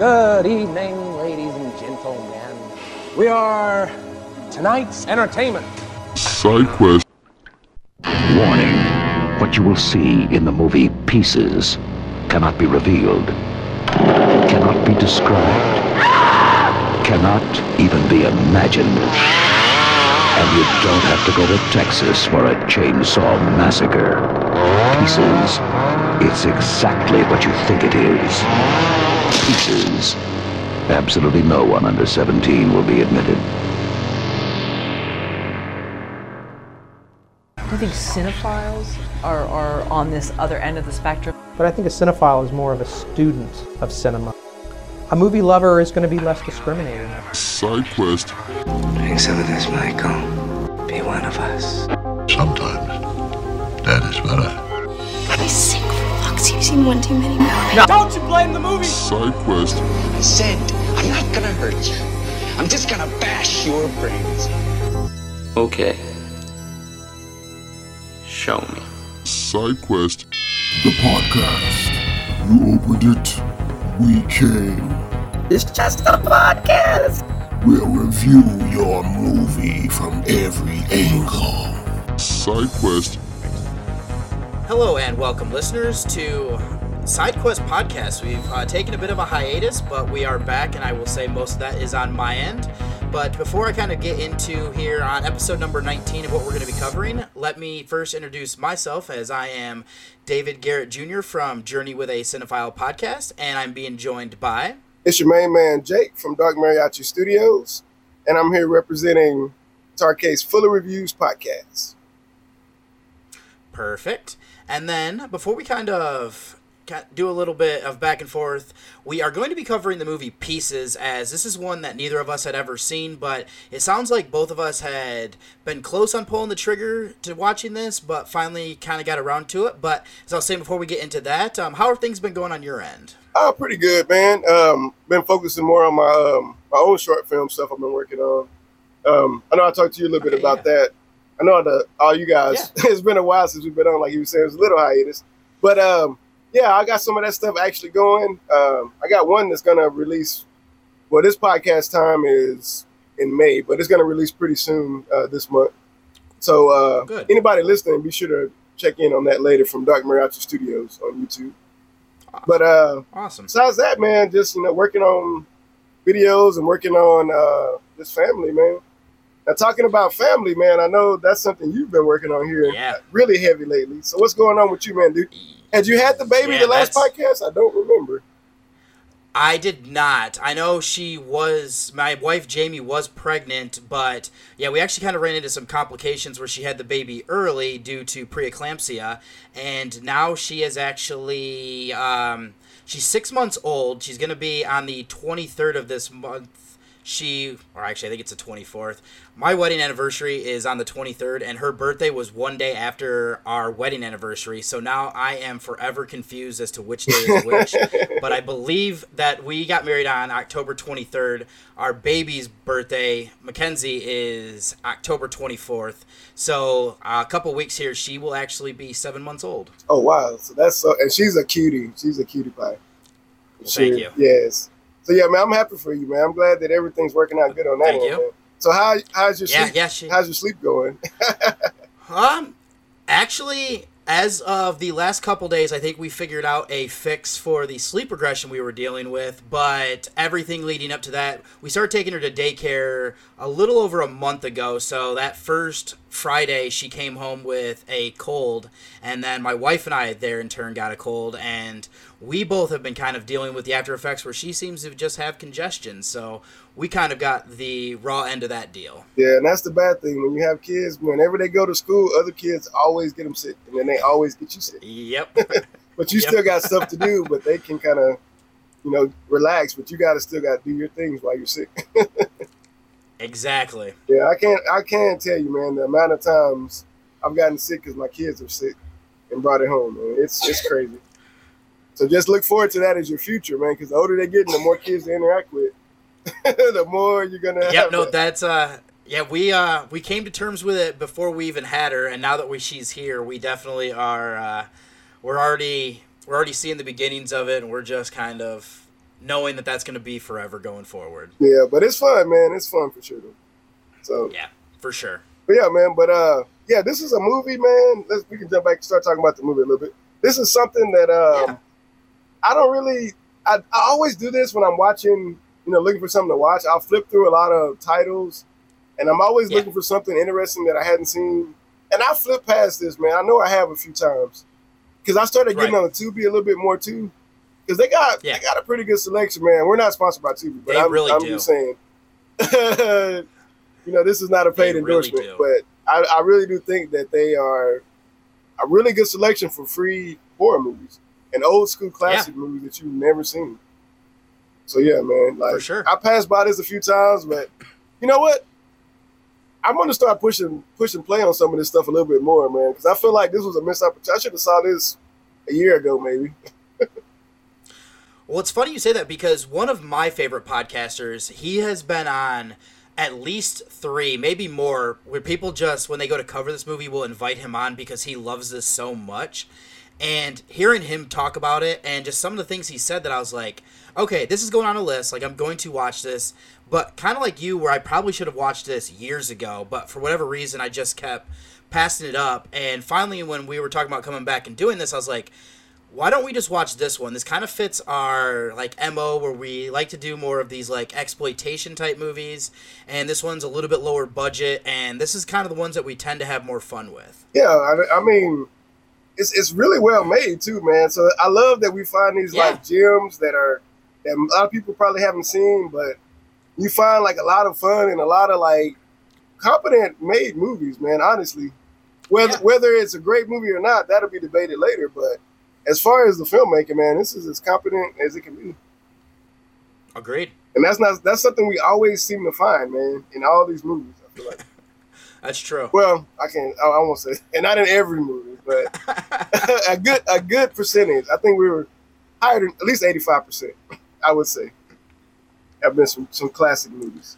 Good evening, ladies and gentlemen. We are tonight's entertainment. Side quest. Warning. What you will see in the movie Pieces cannot be revealed, cannot be described, cannot even be imagined. And you don't have to go to Texas for a chainsaw massacre. Pieces. It's exactly what you think it is. Pieces. Absolutely no one under 17 will be admitted. Do you think cinephiles are, are on this other end of the spectrum? But I think a cinephile is more of a student of cinema. A movie lover is going to be less discriminating. Side quest. Drink some of this, Michael. Be one of us. Sometimes that is better. I'm sick for fucks. You've seen one too many movies. Don't you blame the movie! Side quest. I said, I'm not gonna hurt you. I'm just gonna bash your brains. Okay. Show me. Side quest. The podcast. You opened it. We came. It's just a podcast. We'll review your movie from every angle. Side quest. Hello and welcome, listeners, to SideQuest Podcast. We've uh, taken a bit of a hiatus, but we are back, and I will say most of that is on my end. But before I kind of get into here on episode number 19 of what we're going to be covering, let me first introduce myself as I am David Garrett Jr. from Journey with a Cinephile podcast, and I'm being joined by. It's your main man, Jake from Dark Mariachi Studios, and I'm here representing Guitar Case Full of Reviews podcast. Perfect. And then before we kind of do a little bit of back and forth, we are going to be covering the movie Pieces, as this is one that neither of us had ever seen, but it sounds like both of us had been close on pulling the trigger to watching this, but finally kind of got around to it. But as I was saying before we get into that, um, how have things been going on your end? Oh, pretty good, man. Um, been focusing more on my um, my own short film stuff I've been working on. Um, I know I talked to you a little bit Okay, about yeah. that. I know the all you guys. it's been a while since we've been on. Like you were saying, it was a little hiatus, but um, yeah, I got some of that stuff actually going. Um, I got one that's gonna release. Well, this podcast time is in May, but it's gonna release pretty soon uh, this month. So uh, anybody listening, be sure to check in on that later from Dark Mariachi Studios on YouTube. But uh, Awesome. besides that, man, just you know, working on videos and working on uh, this family, man. Now, talking about family, man, I know that's something you've been working on here Yeah. really heavy lately. So, what's going on with you, man, dude? Had you had the baby Yeah, the last podcast? I don't remember. I did not. I know she was, my wife Jamie was pregnant, but yeah, we actually kind of ran into some complications where she had the baby early due to preeclampsia, and now she is actually, um, she's six months old. She's going to be on the 23rd of this month. She, or actually, I think it's the 24th. My wedding anniversary is on the 23rd, and her birthday was one day after our wedding anniversary. So now I am forever confused as to which day is which. but I believe that we got married on October 23rd. Our baby's birthday, Mackenzie, is October 24th. So uh, a couple weeks here, she will actually be seven months old. Oh wow! So that's so, and she's a cutie. She's a cutie pie. Thank you. Yes. So yeah, man, I'm happy for you, man. I'm glad that everything's working out good on that Thank end, you. man. So how how's your Yeah, sleep? yeah, she- How's your sleep going? Um, actually, as of the last couple days, I think we figured out a fix for the sleep regression we were dealing with. But everything leading up to that, we started taking her to daycare a little over a month ago. So that first Friday, she came home with a cold, and then my wife and I, there in turn, got a cold, and we both have been kind of dealing with the after effects where she seems to just have congestion. So we kind of got the raw end of that deal. Yeah, and that's the bad thing when you have kids. Whenever they go to school, other kids always get them sick, and then they always get you sick. Yep. But you Yep. still got stuff to do, but they can kind of, you know, relax. But you got to still got to do your things while you're sick. exactly. yeah, I can't. I can't tell you, man, the amount of times I've gotten sick because my kids are sick and brought it home. Man, it's it's crazy. So just look forward to that as your future, man. Because the older they get, and the more kids they interact with, the more you're gonna Yep, have. no, that. that's uh yeah, we uh we came to terms with it before we even had her and now that we she's here, we definitely are uh we're already we're already seeing the beginnings of it and we're just kind of knowing that that's going to be forever going forward. Yeah, but it's fun, man. It's fun for sure. So yeah, for sure. But yeah, man. But uh, yeah, this is a movie, man. Let's we can jump back and start talking about the movie a little bit. This is something that um, yeah. I don't really. I, I always do this when I'm watching, you know, looking for something to watch. I'll flip through a lot of titles, and I'm always yeah. looking for something interesting that I hadn't seen. And I flip past this, man. I know I have a few times because I started getting right. on the Tubi a little bit more too. Because they got yeah. they got a pretty good selection, man. We're not sponsored by Tubi, but they I'm, really I'm just saying. you know, this is not a paid they endorsement, really but I, I really do think that they are a really good selection for free horror movies and old school classic yeah. movies that you've never seen. So yeah, man, like for sure. I passed by this a few times, but you know what? I'm gonna start pushing pushing play on some of this stuff a little bit more, man, because I feel like this was a missed opportunity. I should have saw this a year ago, maybe. well, it's funny you say that because one of my favorite podcasters, he has been on at least three, maybe more, where people just when they go to cover this movie will invite him on because he loves this so much. And hearing him talk about it and just some of the things he said that I was like, okay, this is going on a list. Like I'm going to watch this, but kind of like you, where I probably should have watched this years ago, but for whatever reason, I just kept passing it up. And finally, when we were talking about coming back and doing this, I was like, why don't we just watch this one? This kind of fits our like mo where we like to do more of these like exploitation type movies, and this one's a little bit lower budget, and this is kind of the ones that we tend to have more fun with. Yeah, I, I mean, it's it's really well made too, man. So I love that we find these yeah. like gems that are that a lot of people probably haven't seen, but you find like a lot of fun and a lot of like competent made movies, man. Honestly, whether yeah. whether it's a great movie or not, that'll be debated later. But as far as the filmmaking, man, this is as competent as it can be. Agreed. And that's not that's something we always seem to find, man, in all these movies. I feel like. That's true. Well, I can't. I, I won't say, and not in every movie, but a good a good percentage. I think we were higher than at least eighty five percent. I would say I've been some some classic movies.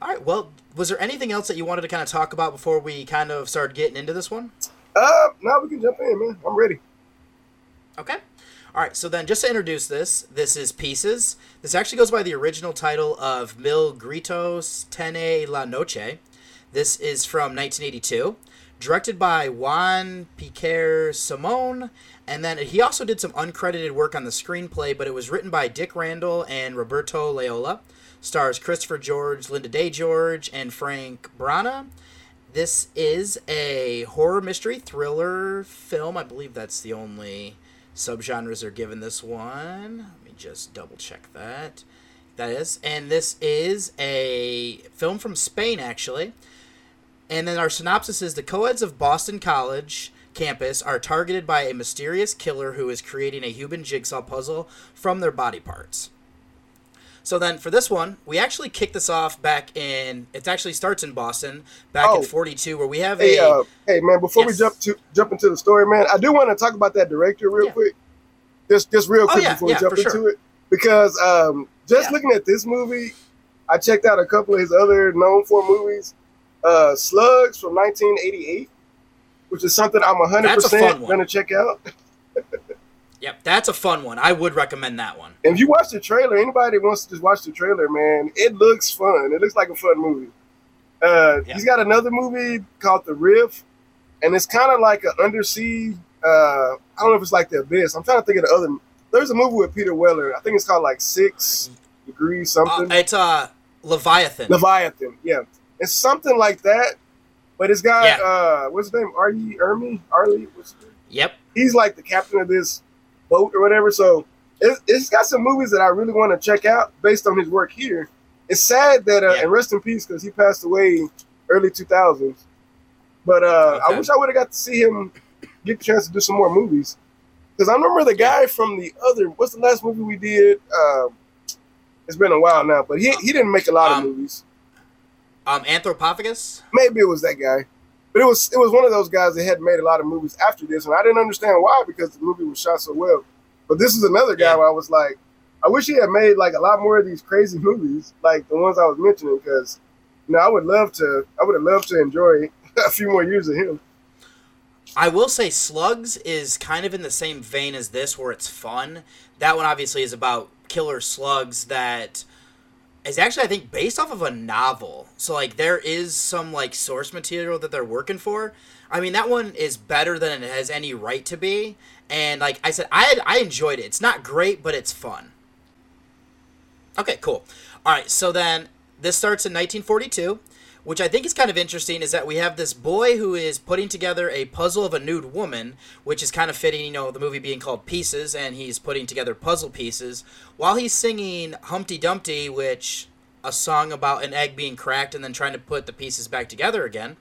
All right. Well, was there anything else that you wanted to kind of talk about before we kind of started getting into this one? Uh, now we can jump in, man. I'm ready. Okay. All right, so then just to introduce this, this is Pieces. This actually goes by the original title of Mil Gritos Tiene la Noche. This is from 1982, directed by Juan Piquer Simón, and then he also did some uncredited work on the screenplay, but it was written by Dick Randall and Roberto Loyola. Stars Christopher George, Linda Day George, and Frank Brana. This is a horror mystery thriller film. I believe that's the only subgenres are given this one. Let me just double check that. That is. And this is a film from Spain, actually. And then our synopsis is the co-eds of Boston College campus are targeted by a mysterious killer who is creating a human jigsaw puzzle from their body parts. So then for this one, we actually kick this off back in. It actually starts in Boston back oh. in '42, where we have hey, a. Uh, hey man, before yes. we jump to jump into the story, man, I do want to talk about that director real yeah. quick. Just just real quick oh, yeah, before yeah, we jump into sure. it, because um, just looking at this movie, I checked out a couple of his other known for movies. Uh, Slugs from 1988, which is something I'm 100 percent gonna check out. Yep, that's a fun one. I would recommend that one. If you watch the trailer, anybody wants to just watch the trailer, man, it looks fun. It looks like a fun movie. Uh, yep. He's got another movie called The Rift, and it's kind of like an undersea. Uh, I don't know if it's like the abyss. I'm trying to think of the other. There's a movie with Peter Weller. I think it's called like Six Degrees something. Uh, it's uh Leviathan. Leviathan, yeah. It's something like that, but it's got yeah. uh, what's his name? R. E. Ermy? Arlie? What's? Yep. He's like the captain of this boat or whatever. So it, has got some movies that I really want to check out based on his work here. It's sad that, uh, yeah. and rest in peace, because he passed away early 2000s. But uh, okay. I wish I would have got to see him get the chance to do some more movies. Because I remember the guy from the other, what's the last movie we did? Uh, it's been a while now, but he, he didn't make a lot um, of movies. Um, Anthropophagus? Maybe it was that guy. But it was it was one of those guys that had made a lot of movies after this, and I didn't understand why because the movie was shot so well. But this is another guy yeah. where I was like, I wish he had made like a lot more of these crazy movies, like the ones I was mentioning, because you know I would love to, I would have loved to enjoy a few more years of him. I will say Slugs is kind of in the same vein as this, where it's fun. That one obviously is about killer slugs that is actually I think based off of a novel. So like there is some like source material that they're working for. I mean that one is better than it has any right to be. And like I said, I I enjoyed it. It's not great, but it's fun. Okay, cool. All right, so then this starts in 1942 which I think is kind of interesting, is that we have this boy who is putting together a puzzle of a nude woman, which is kind of fitting, you know, the movie being called Pieces, and he's putting together puzzle pieces while he's singing Humpty Dumpty, which a song about an egg being cracked and then trying to put the pieces back together again.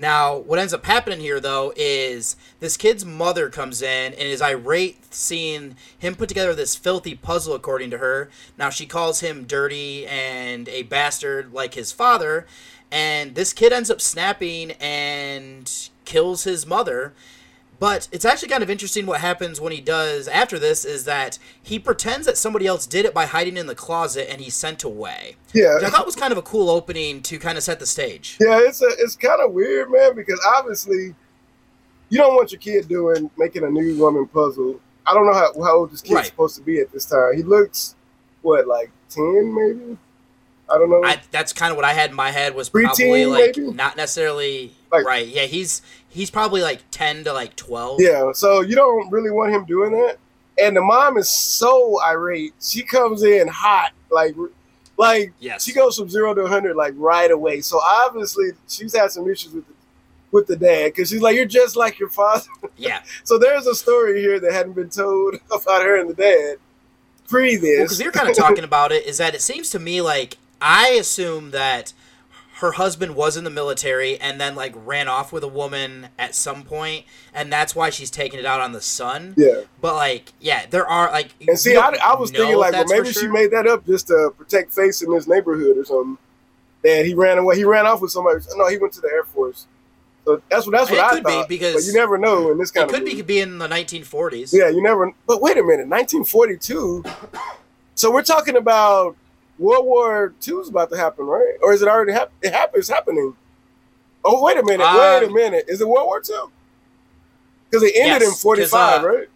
Now, what ends up happening here, though, is this kid's mother comes in and is irate seeing him put together this filthy puzzle, according to her. Now, she calls him dirty and a bastard like his father, and this kid ends up snapping and kills his mother. But it's actually kind of interesting what happens when he does after this is that he pretends that somebody else did it by hiding in the closet and he's sent away. Yeah. Which I thought was kind of a cool opening to kind of set the stage. Yeah, it's a, it's kind of weird, man, because obviously you don't want your kid doing making a new woman puzzle. I don't know how, how old this kid's right. supposed to be at this time. He looks what, like ten maybe? I don't know. I, that's kind of what I had in my head was probably like maybe? not necessarily like, right. Yeah, he's he's probably like ten to like twelve. Yeah, so you don't really want him doing that. And the mom is so irate. She comes in hot, like like yes. she goes from zero to hundred like right away. So obviously she's had some issues with the with the dad because she's like, "You're just like your father." Yeah. so there's a story here that hadn't been told about her and the dad pre this. Because well, you're kind of talking about it, is that it seems to me like I assume that her husband was in the military and then like ran off with a woman at some point and that's why she's taking it out on the son yeah but like yeah there are like and see i, I was thinking like well maybe sure. she made that up just to protect face in this neighborhood or something that he ran away he ran off with somebody no he went to the air force so that's what that's what I could thought. be because but you never know in this kind it of could movie. be in the 1940s yeah you never but wait a minute 1942 so we're talking about World War II is about to happen, right? Or is it already hap- it happens happening? Oh, wait a minute, um, wait a minute. Is it World War II? Because it ended yes, in forty five, uh, right?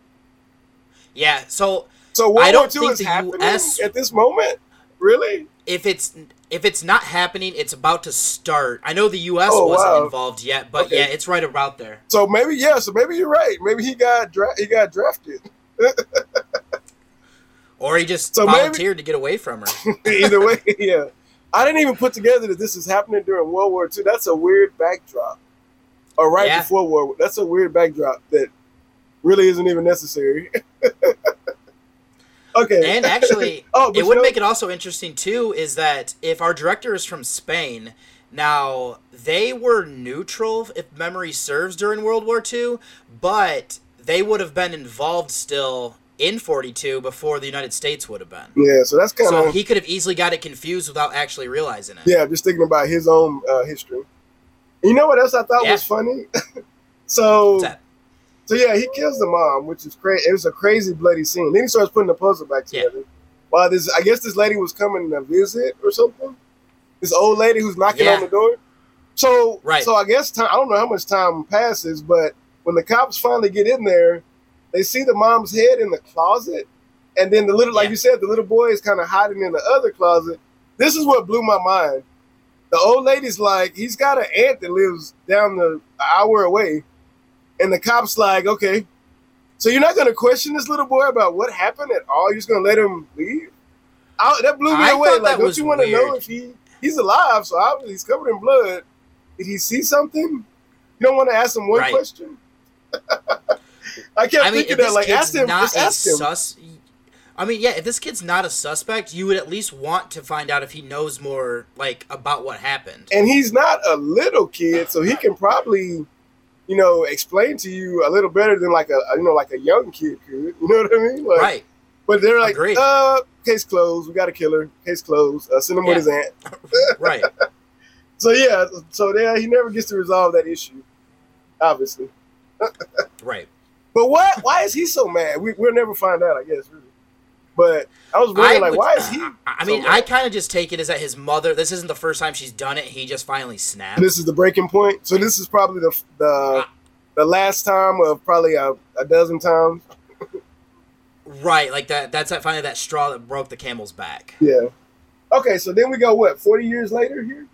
Yeah. So so World War II is happening US, at this moment. Really? If it's if it's not happening, it's about to start. I know the U.S. Oh, wasn't wow. involved yet, but okay. yeah, it's right about there. So maybe yeah. So maybe you're right. Maybe he got dra- he got drafted. Or he just so volunteered maybe, to get away from her. either way, yeah. I didn't even put together that this is happening during World War II. That's a weird backdrop. Or right yeah. before World War. That's a weird backdrop that really isn't even necessary. okay. And actually, oh, it would know, make it also interesting too is that if our director is from Spain, now they were neutral, if memory serves, during World War II, but they would have been involved still in 42 before the United States would have been. Yeah, so that's kind of. So he could have easily got it confused without actually realizing it. Yeah, just thinking about his own uh, history. You know what else I thought yeah. was funny? so, so yeah, he kills the mom, which is crazy. It was a crazy bloody scene. Then he starts putting the puzzle back together. Yeah. While this, I guess this lady was coming to visit or something. This old lady who's knocking yeah. on the door. So, right. So I guess time. I don't know how much time passes, but when the cops finally get in there, they see the mom's head in the closet, and then the little, like you said, the little boy is kind of hiding in the other closet. This is what blew my mind. The old lady's like, he's got an aunt that lives down the hour away, and the cop's like, okay, so you're not going to question this little boy about what happened at all? You're just going to let him leave? I, that blew me I away. Like, don't you want to know if he he's alive? So obviously he's covered in blood. Did he see something? You don't want to ask him one right. question. I kept I mean, thinking that, like, ask him, just ask him. Sus- I mean, yeah, if this kid's not a suspect, you would at least want to find out if he knows more, like, about what happened. And he's not a little kid, so he can probably, you know, explain to you a little better than like a, you know, like a young kid could. You know what I mean? Like, right. But they're like, Agreed. uh, case closed. We got a killer. Case closed. Uh, send him yeah. with his aunt. right. So yeah, so yeah, he never gets to resolve that issue. Obviously. right. But what? Why is he so mad? We, we'll never find out, I guess. Really. But I was really I like, would, why is he? I, I mean, I kind of just take it as that his mother. This isn't the first time she's done it. He just finally snapped. This is the breaking point. So this is probably the the. the last time of probably a, a dozen times. Right, like that. That's that finally that straw that broke the camel's back. Yeah. Okay, so then we go what? Forty years later here.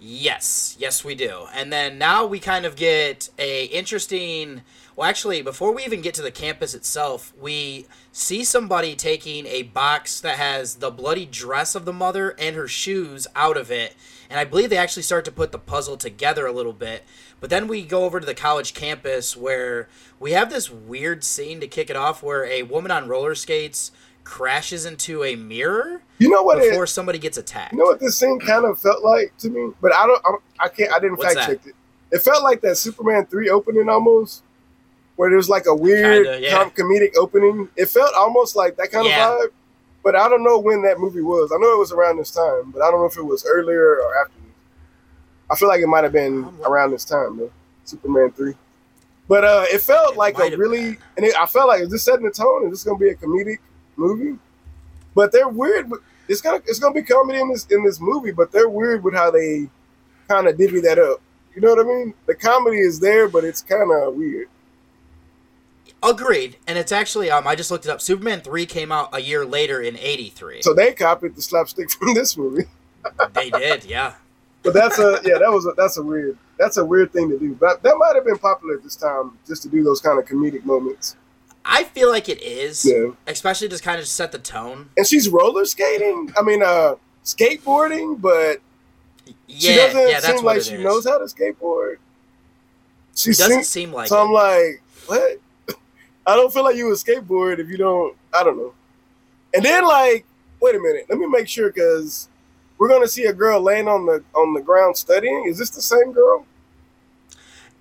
Yes, yes, we do. And then now we kind of get a interesting. Well, actually, before we even get to the campus itself, we see somebody taking a box that has the bloody dress of the mother and her shoes out of it. And I believe they actually start to put the puzzle together a little bit. But then we go over to the college campus where we have this weird scene to kick it off where a woman on roller skates crashes into a mirror. You know what? Before it, somebody gets attacked. You know what this scene kind of felt like to me, but I don't. I, I can't. I didn't What's fact check it. It felt like that Superman three opening almost, where there was like a weird Kinda, yeah. com- comedic opening. It felt almost like that kind Yeah. of vibe. But I don't know when that movie was. I know it was around this time, but I don't know if it was earlier or after. I feel like it might have been around this time, though. Superman three. But uh, it felt like a really, and it, I felt like is this setting the tone? Is this going to be a comedic movie? But they're weird. It's gonna it's gonna be comedy in this in this movie, but they're weird with how they kind of divvy that up. You know what I mean? The comedy is there, but it's kind of weird. Agreed. And it's actually um I just looked it up. Superman 3 came out a year later in 83. So they copied the slapstick from this movie. they did, yeah. But that's a yeah, that was a that's a weird that's a weird thing to do. But that might have been popular at this time just to do those kind of comedic moments. I feel like it is. Yeah. Especially just kind of set the tone. And she's roller skating. I mean, uh, skateboarding, but she doesn't yeah, that's seem like she is. knows how to skateboard. She It doesn't seems- seem like So it. I'm like, what? I don't feel like you would skateboard if you don't. I don't know. And then like, wait a minute. Let me make sure because we're gonna see a girl laying on the on the ground studying. Is this the same girl?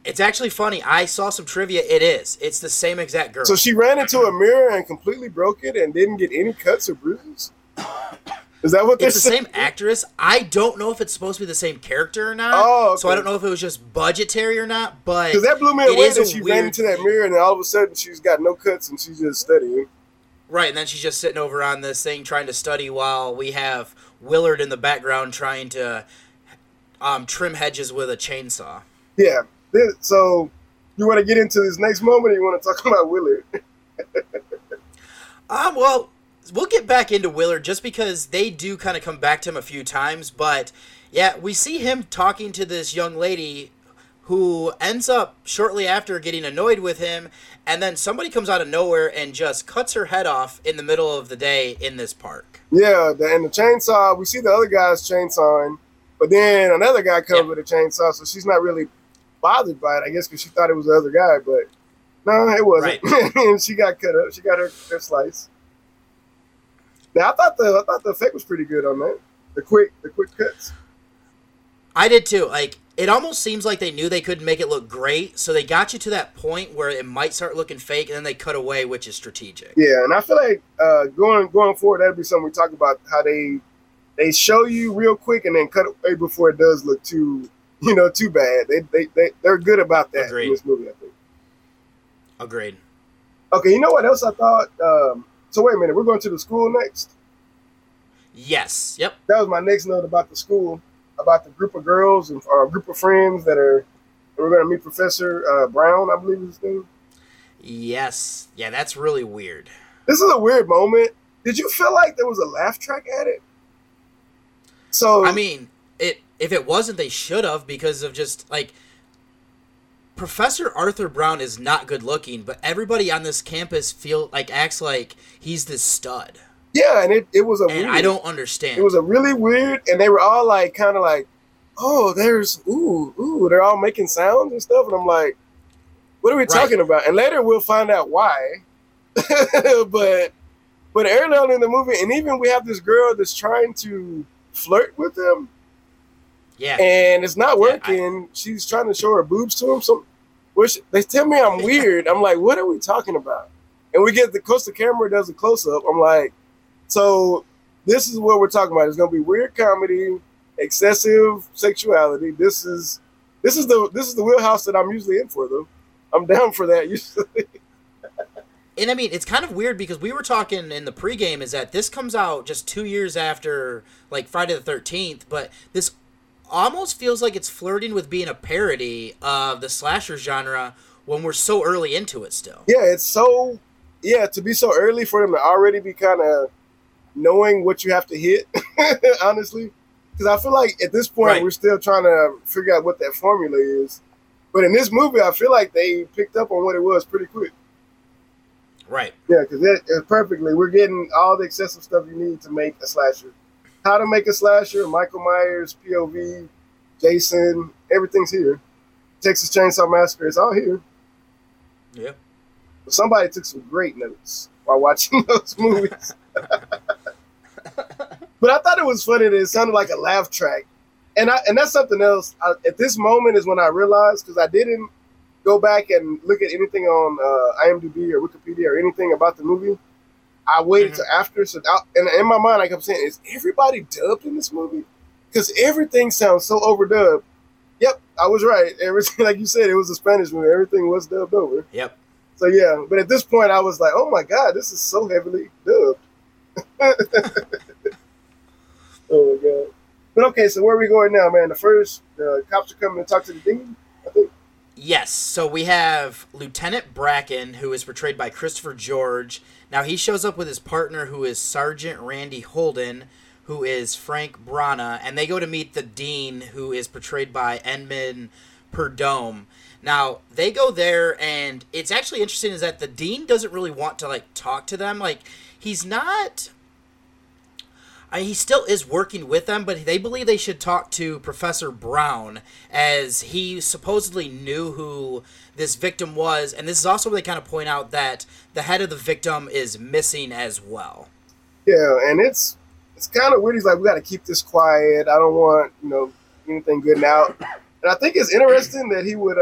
It's actually funny. I saw some trivia. It is. It's the same exact girl. So she ran into a mirror and completely broke it and didn't get any cuts or bruises. Is that what they're it's the saying? same actress. I don't know if it's supposed to be the same character or not. Oh, So I don't know if it was just budgetary or not, but Because that blew me away that she weird ran into that mirror and then all of a sudden she's got no cuts and she's just studying. Right, and then she's just sitting over on this thing trying to study while we have Willard in the background trying to um, trim hedges with a chainsaw. Yeah. So you want to get into this next moment or you want to talk about Willard? Um, well, we'll get back into Willard just because they do kind of come back to him a few times, but yeah, we see him talking to this young lady who ends up shortly after getting annoyed with him, and then somebody comes out of nowhere and just cuts her head off in the middle of the day in this park. Yeah, the, and the chainsaw, we see the other guy's chainsawing, but then another guy comes with a chainsaw, so she's not really bothered by it, I guess, because she thought it was the other guy, but no, it wasn't. and she got cut up. She got her, her slice. Now I thought the I thought the effect was pretty good on that. The quick the quick cuts. I did too. Like it almost seems like they knew they couldn't make it look great, so they got you to that point where it might start looking fake, and then they cut away, which is strategic. Yeah, and I feel like uh, going going forward, that'd be something we talk about how they they show you real quick and then cut away before it does look too you know too bad. They they, they they're good about that Agreed. in this movie. I think. Agreed. Okay, you know what else I thought? Um, so wait a minute, we're going to the school next. Yes. Yep. That was my next note about the school, about the group of girls and or a group of friends that are. We're going to meet Professor uh, Brown, I believe is his name. Yes. Yeah, that's really weird. This is a weird moment. Did you feel like there was a laugh track at it? So I mean, it if it wasn't, they should have because of just like Professor Arthur Brown is not good looking, but everybody on this campus feel like acts like he's this stud. yeah, and it, it was a And weird, I don't understand. It was a really weird, and they were all like, kind of like, oh, there's ooh, ooh. They're all making sounds and stuff, and I'm like, what are we Right. talking about? And later we'll find out why. but but early on in the movie, and even we have this girl that's trying to flirt with him, yeah. and it's not working. She's trying to show her boobs to him. Some, which they tell me I'm weird. I'm like, what are we talking about? And we get the close the camera does a close up. I'm like, so this is what we're talking about. It's gonna be weird comedy, excessive sexuality. This is this is the this is the wheelhouse that I'm usually in for though. I'm down for that usually. And I mean, it's kind of weird because we were talking in the pregame is that this comes out just two years after like Friday the Thirteenth, but this almost feels like it's flirting with being a parody of the slasher genre when we're so early into it still. Yeah, it's so yeah to be so early for them to already be kind of knowing what you have to hit. honestly, because I feel like at this point Right. we're still trying to figure out what that formula is. But in this movie, I feel like they picked up on what it was pretty quick. Right. Yeah, because perfectly. We're getting all the excessive stuff you need to make a slasher. How to make a slasher? Michael Myers, POV, Jason, everything's here. Texas Chainsaw Massacre, is all here. Yeah. Somebody took some great notes while watching those movies. but I thought it was funny that it sounded like a laugh track, and I and that's something else. I, at this moment is when I realized because I didn't go back and look at anything on uh, IMDb or Wikipedia or anything about the movie. I waited mm-hmm. till after, so I, and in my mind I kept saying, "Is everybody dubbed in this movie?" Because everything sounds so overdubbed. Yep, I was right. Everything, like you said, it was a Spanish movie. Everything was dubbed over. Yep. So yeah, but at this point, I was like, "Oh my god, this is so heavily dubbed." oh my god! But okay, so where are we going now, man? The first, the cops are coming to talk to the dean. I think. Yes. So we have Lieutenant Bracken, who is portrayed by Christopher George. Now he shows up with his partner, who is Sergeant Randy Holden, who is Frank Brana, and they go to meet the dean, who is portrayed by Edmund Purdom. Now they go there, and it's actually interesting is that the dean doesn't really want to like talk to them. Like he's not. He still is working with them, but they believe they should talk to Professor Brown as he supposedly knew who this victim was. And this is also where they kind of point out that the head of the victim is missing as well. Yeah, and it's it's kind of weird. He's like, "We got to keep this quiet. I don't want you know anything getting out." And I think it's interesting that he would,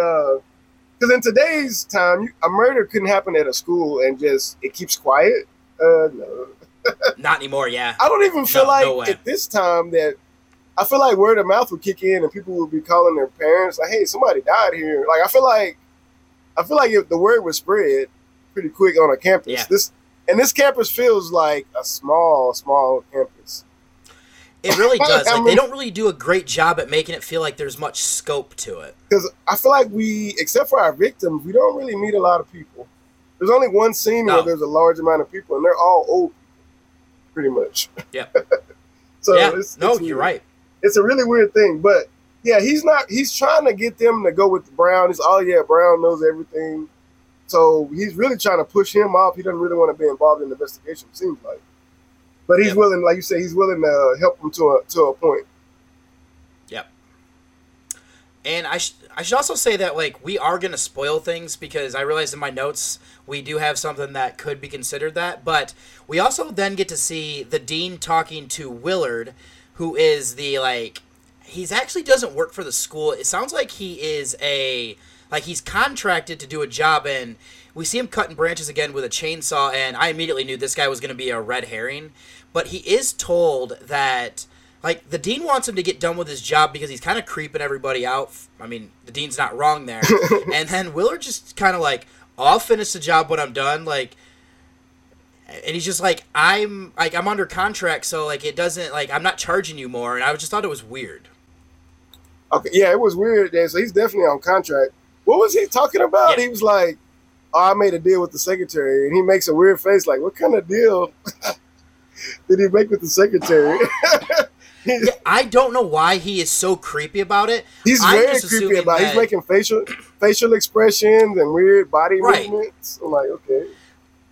because in today's time, a murder couldn't happen at a school and just it keeps quiet. Uh, no. Not anymore, yeah. I don't even feel No, like no at this time that I feel like word of mouth would kick in and people would be calling their parents like, "Hey, somebody died here." Like I feel like I feel like if the word was spread pretty quick on a campus. Yeah. This and this campus feels like a small, small campus. It really does. Like, they don't really do a great job at making it feel like there's much scope to it. Because I feel like we, except for our victims, we don't really meet a lot of people. There's only one scene No. where there's a large amount of people, and they're all old, pretty much. Yeah. So yeah. it's, no, you're right. It's a really weird thing, but yeah, he's not. He's trying to get them to go with Brown. He's oh yeah, Brown knows everything. So he's really trying to push him off. He doesn't really want to be involved in the investigation. It seems like, but he's Yep. willing, like you say, he's willing to help him to a to a point. Yep. And I sh- I should also say that like we are gonna spoil things because I realized in my notes we do have something that could be considered that, but we also then get to see the dean talking to Willard, who is the like he's actually doesn't work for the school. It sounds like he is a like he's contracted to do a job and we see him cutting branches again with a chainsaw and I immediately knew this guy was going to be a red herring, but he is told that like the dean wants him to get done with his job because he's kind of creeping everybody out. I mean, the dean's not wrong there. and then Willard just kind of like, "I'll finish the job when I'm done." Like, and he's just like, "I'm like I'm under contract, so like it doesn't like I'm not charging you more." And I just thought it was weird. Okay, yeah, it was weird. Then, so he's definitely on contract. What was he talking about? Yeah. He was like, "Oh, I made a deal with the secretary," and he makes a weird face, like, "What kind of deal did he make with the secretary?" Yeah, I don't know why he is so creepy about it. he's I'm very creepy about. it. He's making facial facial expressions and weird body Right. movements. I'm like, okay,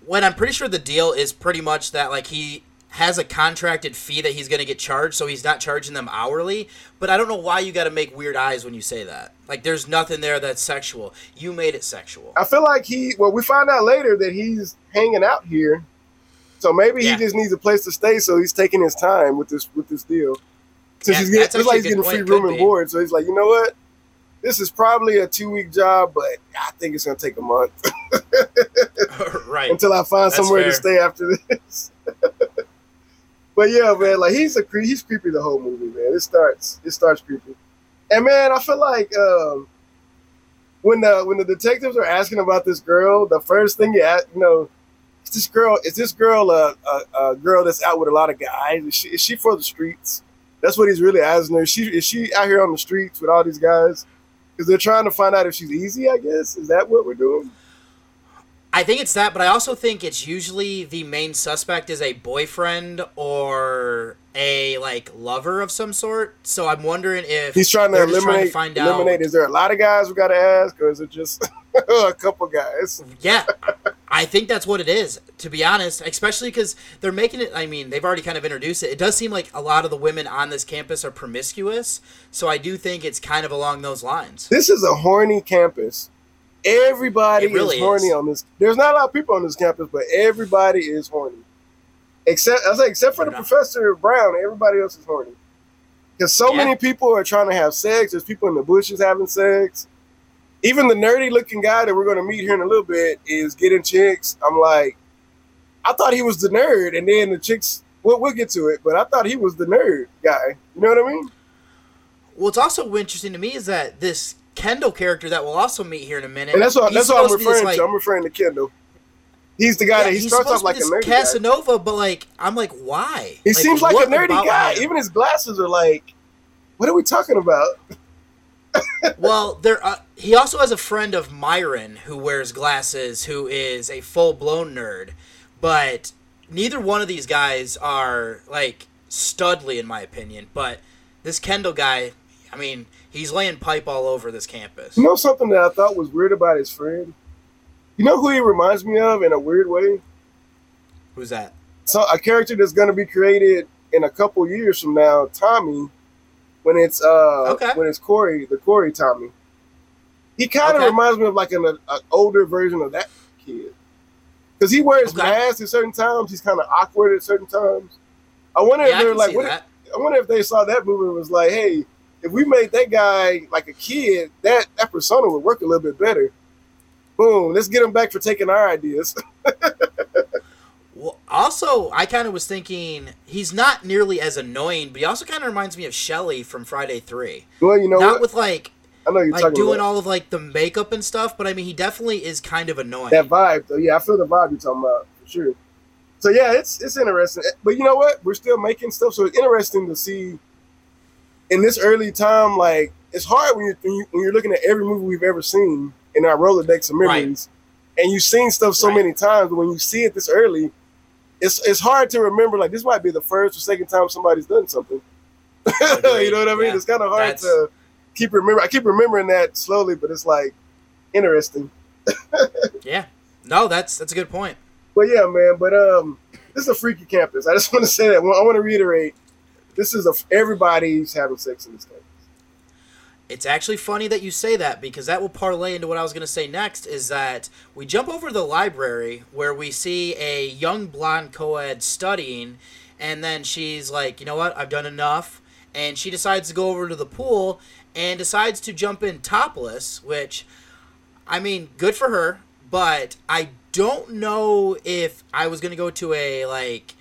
when I'm pretty sure the deal is pretty much that like he has a contracted fee that he's going to get charged, so he's not charging them hourly. But I don't know why you got to make weird eyes when you say that. Like there's nothing there that's sexual. You made it sexual. I feel like he. Well, we find out later that he's hanging out here, so maybe Yeah. he just needs a place to stay. So he's taking his time with this with this deal. Since Yeah, he's getting, it's like he's getting free room and be. board. So he's like, you know what? This is probably a two week job, but I think it's gonna take a month right. until I find That's somewhere to stay after this. but yeah, man, like he's a cre- he's creepy the whole movie, man. It starts it starts creepy, and man, I feel like um, when the when the detectives are asking about this girl, the first thing you ask, you know, is this girl is this girl a, a, a girl that's out with a lot of guys? Is she, is she for the streets? That's what he's really asking her. Is she is she out here on the streets with all these guys? Because they're trying to find out if she's easy. I guess is that what we're doing? I think it's that, but I also think it's usually the main suspect is a boyfriend or a like lover of some sort. So I'm wondering if He's trying to eliminate. trying to find eliminate. out. Is there a lot of guys we got to ask, or is it just a couple guys? Yeah, I think that's what it is. To be honest, especially because they're making it. I mean, they've already kind of introduced it. It does seem like a lot of the women on this campus are promiscuous. So I do think it's kind of along those lines. This is a horny campus. Everybody really is horny is. on this. There's not a lot of people on this campus, but everybody is horny. Except I say, except for the professor Brown, everybody else is horny. Because so Yeah. many people are trying to have sex. There's people in the bushes having sex. Even the nerdy looking guy that we're going to meet here in a little bit is getting chicks. I'm like, I thought he was the nerd, and then the chicks. Well, we'll get to it, but I thought he was the nerd guy. You know what I mean? What's also interesting to me is that this Kendall character that we'll also meet here in a minute. And that's what that's what I'm supposed to referring like- to. I'm referring to Kendall. He's the guy Yeah, that he starts off like a nerdy this guy. Casanova, but like I'm like, why? He seems like a nerdy guy. him? Even his glasses are like, what are we talking about? well, there. Uh, he also has a friend of Myron who wears glasses, who is a full blown nerd, but neither one of these guys are like studly in my opinion. But this Kendall guy, I mean, he's laying pipe all over this campus. You know something that I thought was weird about his friend? You know who he reminds me of in a weird way? Who's that? So a character that's going to be created in a couple years from now, Tommy. When it's uh Okay. when it's Corey, the Corey Tommy. He kind of Okay. reminds me of like an, an older version of that kid. Because he wears Okay. masks at certain times. He's kind of awkward at certain times. I wonder Yeah, if they're like, what if, I wonder if they saw that movie and was like, hey, if we made that guy like a kid, that that persona would work a little bit better. Boom, let's get him back for taking our ideas. Well, also, I kind of was thinking he's not nearly as annoying, but he also kind of reminds me of Shelly from Friday Three. well, you know not what? with like I know you're like doing about all of like the makeup and stuff, but I mean he definitely is kind of annoying. that vibe. Though. Yeah, I feel the vibe you're talking about for sure. So yeah, it's it's interesting. But you know what? We're still making stuff, so it's interesting to see in this early time. Like it's hard when you're when, you, when you're looking at every movie we've ever seen in our Rolodex of memories, and you've seen stuff so many times. But when you see it this early, it's it's hard to remember. Like this might be the first or second time somebody's done something. you know what I mean? Yeah. It's kind of hard That's- to keep remember. I keep remembering that slowly, but it's like interesting. yeah. No, that's that's a good point. But yeah, man. But um, this is a freaky campus. I just want to say that. I want to reiterate. This is a everybody's having sex in this campus. It's actually funny that you say that because that will parlay into what I was going to say next is that we jump over to the library where we see a young blonde co-ed studying and then she's like, "You know what? I've done enough." And she decides to go over to the pool and decides to jump in topless, which I mean, good for her, but I don't know if I was going to go to a like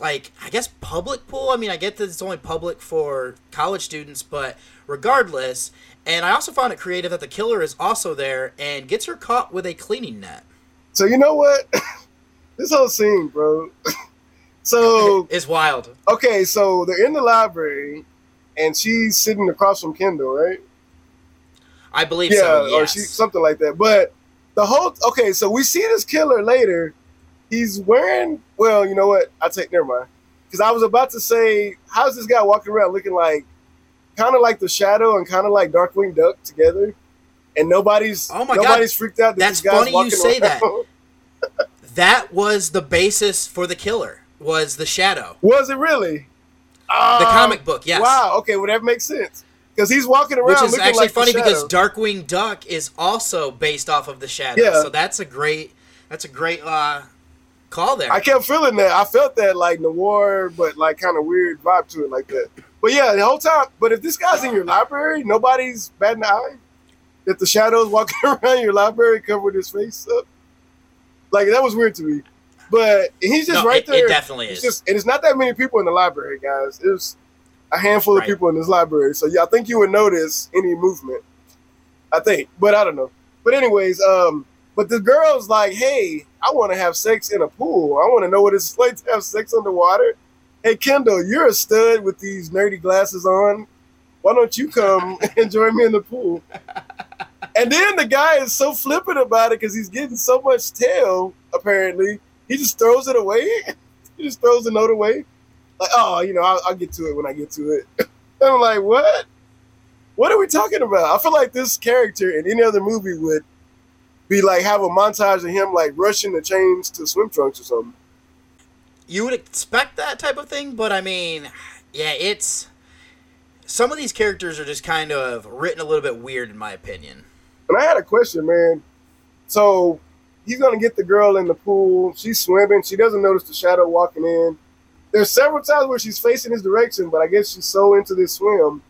like I guess public pool. I mean, I get that it's only public for college students, but regardless, and I also found it creative that the killer is also there and gets her caught with a cleaning net. So you know what? this whole scene, bro. so It's wild. okay, so they're in the library, and she's sitting across from Kendall, right? I believe yeah, so. or she something like that. But the whole okay, so we see this killer later. He's wearing well, you know what? I take never mind. Because I was about to say, how's this guy walking around looking like kind of like the shadow and kind of like Darkwing Duck together? And nobody's Oh my God. nobody's freaked out that That's funny you say that. around. that was the basis for the killer. Was the shadow Was it really? the Um, comic book? Yes. Wow. Okay, well that makes sense. Because he's walking around Which is looking actually like funny because Darkwing Duck is also based off of the shadow. Yeah. So that's a great that's a great uh, call there. I kept feeling that. I felt that like noir, but like kind of weird vibe to it, like that. But yeah, the whole time. But if this guy's in your library, nobody's batting an eye. If the shadows walking around your library covered his face up, like that was weird to me. But he's just No, right it- there. it definitely It's is. just, and it's not that many people in the library, guys. It's a handful of people in this library. So yeah, I think you would notice any movement. I think, but I don't know. But anyways, um, but the girl's like, "Hey, I want to have sex in a pool. I want to know what it's like to have sex underwater." hey Kendall, you're a stud with these nerdy glasses on. Why don't you come and join me in the pool? And then the guy is so flippant about it because he's getting so much tail. Apparently, he just throws it away. he just throws the note away, like, oh, you know, I'll, I'll get to it when I get to it. I'm like, what? What are we talking about? I feel like this character in any other movie would be like have a montage of him like rushing the chains to swim trunks or something. You would expect that type of thing, but I mean, yeah, it's some of these characters are just kind of written a little bit weird in my opinion. And I had a question, man. So he's gonna get the girl in the pool. She's swimming. She doesn't notice the shadow walking in. There's several times where she's facing his direction, but I guess she's so into this swim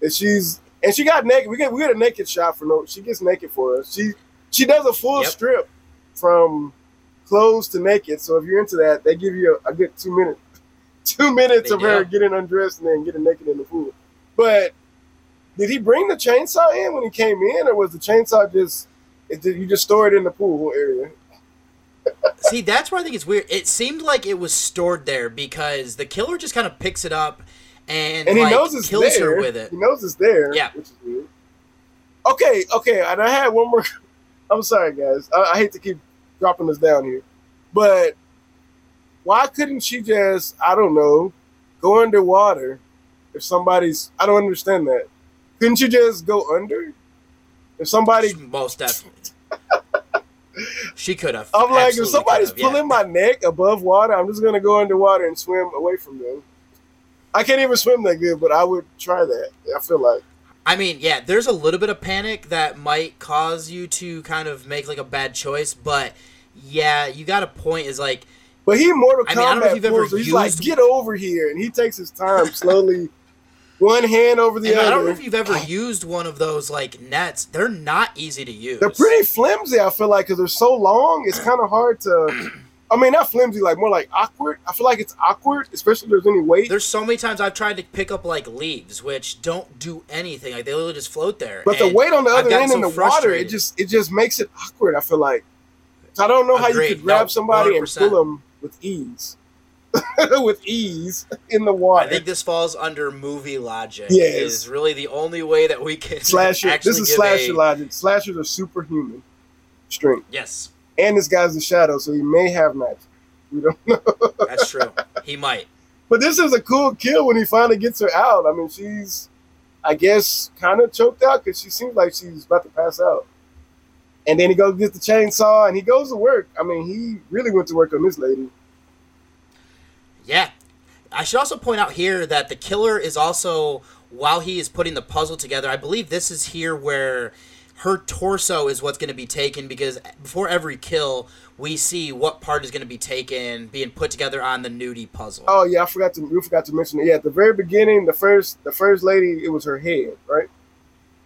that she's and she got naked. We get we get a naked shot for no. She gets naked for us. She she does a full Yep. strip from clothes to naked. So if you're into that, they give you a, a good two minutes two minutes They of her getting undressed and then getting naked in the pool. But did he bring the chainsaw in when he came in, or was the chainsaw just it, did you just store it in the pool area? See, that's where I think it's weird. It seemed like it was stored there because the killer just kind of picks it up and, And he like, knows it's kills there. her with it. He knows it's there. Yeah. which is weird. Okay, okay, and I had one more. I'm sorry, guys. I, I hate to keep dropping this down here, but why couldn't she just I don't know go underwater if somebody's I don't understand that. Couldn't you just go under if somebody Most definitely. she could have. I'm like, if somebody's yeah. pulling my neck above water, I'm just gonna go underwater and swim away from them. I can't even swim that good, but I would try that. I feel like I mean, yeah, there's a little bit of panic that might cause you to kind of make like a bad choice, but yeah, you got a point. Is like, But he Mortal I mean, I don't know if you've ever so he's like, get over here, and he takes his time slowly, one hand over the and other. I don't know if you've ever used one of those like nets. They're not easy to use. They're pretty flimsy. I feel like because they're so long, it's kind of hard to. I mean, not flimsy, like more like awkward. I feel like it's awkward, especially if there's any weight. There's so many times I've tried to pick up like leaves, which don't do anything. Like they literally just float there. But the weight on the other end so in the water, it just it just makes it awkward. I feel like. So I don't know how you could grab No, somebody and 100%. pull them with ease, with ease in the water. I think this falls under movie logic. Yes. is really the only way that we can slasher. This is slasher a- logic. Slashers are superhuman strength, Yes, and this guy's the shadow, so he may have magic. We don't know. that's true. he might. But this is a cool kill when he finally gets her out. I mean, she's, I guess, kind of choked out because she seems like she's about to pass out. And then he goes get the chainsaw and he goes to work. I mean, he really went to work on this lady. Yeah. I should also point out here that the killer is also, while he is putting the puzzle together, I believe this is here where her torso is what's going to be taken because before every kill, we see what part is going to be taken being put together on the nudie puzzle. Oh yeah, I forgot to we forgot to mention it. Yeah, at the very beginning, the first the first lady, it was her head, right?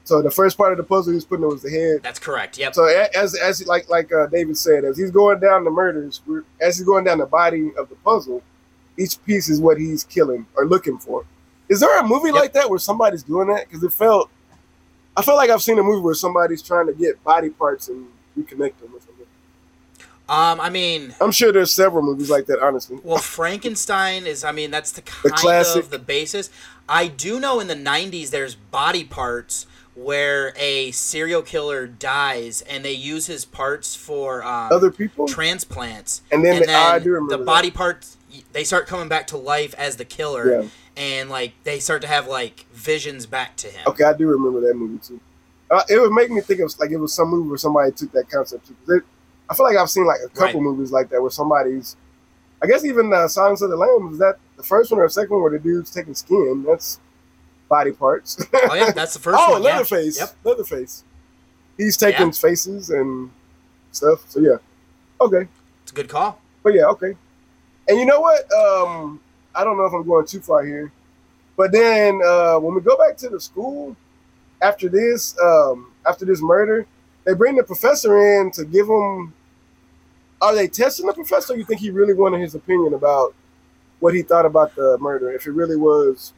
So the first part of the puzzle he was putting was the head. That's correct. Yep. So as as like like uh, David said, as he's going down the murders, as he's going down the body of the puzzle, each piece is what he's killing or looking for. Is there a movie like that where somebody's doing that? Because it felt, I feel like I've seen a movie where somebody's trying to get body parts and reconnect them or something. Um, I mean, I'm sure there's several movies like that. Honestly, well, Frankenstein is, I mean, that's the kind classic. of the basis. I do know in the 90s there's body parts where a serial killer dies and they use his parts for um, Other people? transplants. And then the- I do remember the body parts, they start coming back to life as the killer. Yeah. And like they start to have like visions back to him. okay, I do remember that movie too. Uh, it would make me think of like it was some movie where somebody took that concept too. 'Cause it- I feel like I've seen like a couple Right. movies like that where somebody's. I guess even uh, Silence of the Lambs is that the first one or the second one where the dude's taking skin. That's body parts. Oh yeah, that's the first oh, one. yeah. Leatherface. Yep. Leatherface. He's taking Yeah. faces and stuff. So yeah, okay. It's a good call. But yeah, okay. And you know what? Um, I don't know if I'm going too far here, but then uh, when we go back to the school after this, um, after this murder, they bring the professor in to give him. Are they testing the professor? Or you think he really wanted his opinion about what he thought about the murder? If it really was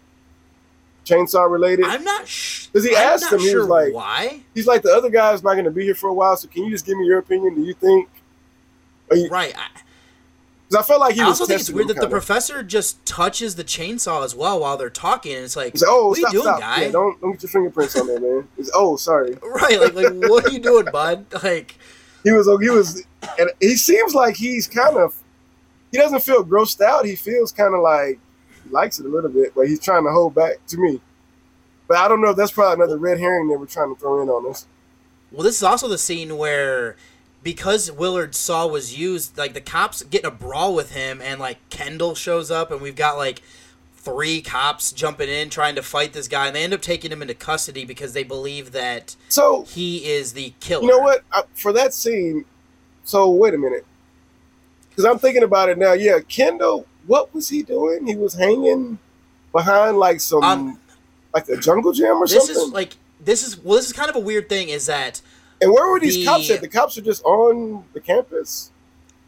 chainsaw related? I'm not sure. Because he asked him, he was like, why. He's like, the other guy's not going to be here for a while, so can you just give me your opinion? Do you think? Are you, Right. I, Because I felt like he I was. also think it's weird that the professor just touches the chainsaw as well while they're talking, and it's like, like, oh, what stop, are you doing, stop. guy? Yeah, don't don't get your fingerprints on there, man. He's, oh, sorry. Right, like, like, what are you doing, bud? Like, He was he was, and he seems like he's kind of. He doesn't feel grossed out. He feels kind of like he likes it a little bit, but he's trying to hold back to me. But I don't know if that's probably another red herring they were trying to throw in on us. well, this is also the scene where, because Willard saw was used, like the cops get in a brawl with him, and like Kendall shows up, and we've got like three cops jumping in trying to fight this guy, and they end up taking him into custody because they believe that So he is the killer. You know what? I, for that scene, so wait a minute, because I'm thinking about it now. Yeah, Kendall, what was he doing? He was hanging behind like some, Um, like a jungle gym or something. This something. is like this is well, this is kind of a weird thing. Is that and where were these the- cops at? The cops are just on the campus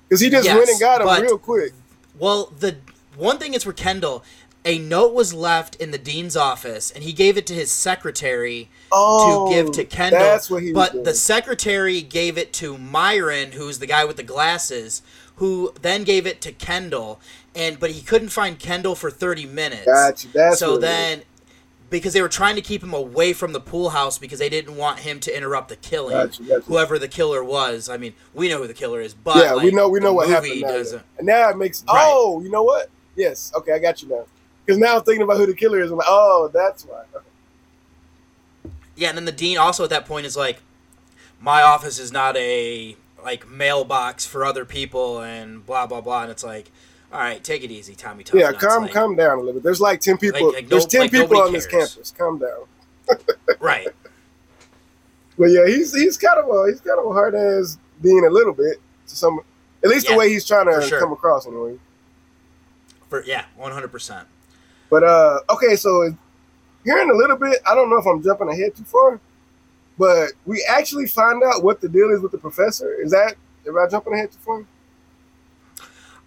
because he just went and got him but- real quick. Well, the one thing is for Kendall, a note was left in the dean's office, and he gave it to his secretary Oh, to give to Kendall. that's what he but doing. the secretary gave it to Myron, who's the guy with the glasses, who then gave it to Kendall, and but he couldn't find Kendall for thirty minutes. Gotcha, that's so then. Because they were trying to keep him away from the pool house because they didn't want him to interrupt the killing. Gotcha, gotcha. Whoever the killer was, I mean, we know who the killer is, but yeah, we know we know what happened now. doesn't- And now it makes. Right. Oh, you know what? Yes. Okay, I got you now. Because now I'm thinking about who the killer is. I'm like, oh, that's why. Okay. Yeah, and then the dean also at that point is like, my office is not a like mailbox for other people and blah blah blah, and it's like, all right, take it easy, Tommy. Tough Yeah, calm, like, calm down a little bit. There's like ten people. like, no- there's ten like, people on this campus. Calm down. Right. But yeah, he's he's kind of a he's kind of a hard ass being a little bit to some. At least Yeah, the way he's trying to sure. come across anyway. For yeah, one hundred percent. But uh, okay, so hearing a little bit, I don't know if I'm jumping ahead too far, but we actually find out what the deal is with the professor. Is that am I jumping ahead too far?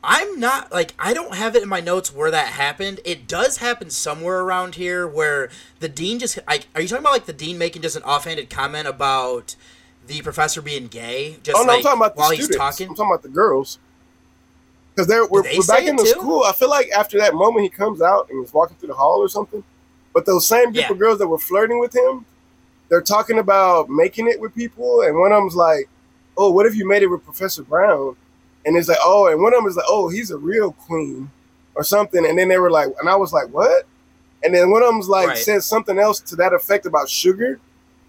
I'm not like I don't have it in my notes where that happened. It does happen somewhere around here where the dean just like are you talking about like the dean making just an offhanded comment about the professor being gay? Just oh no, like, I'm talking about the while he's talking. I'm talking about the girls. Because they're we're, they we're back in the too? school. I feel like after that moment he comes out and is walking through the hall or something. But those same group Yeah. of girls that were flirting with him, they're talking about making it with people, and one of them's like, "Oh, what if you made it with Professor Brown?" And it's like, "Oh," and one of them is like, "Oh, he's a real queen," or something. And then they were like, and I was like, "What?" And then one of them's like Right. said something else to that effect about sugar,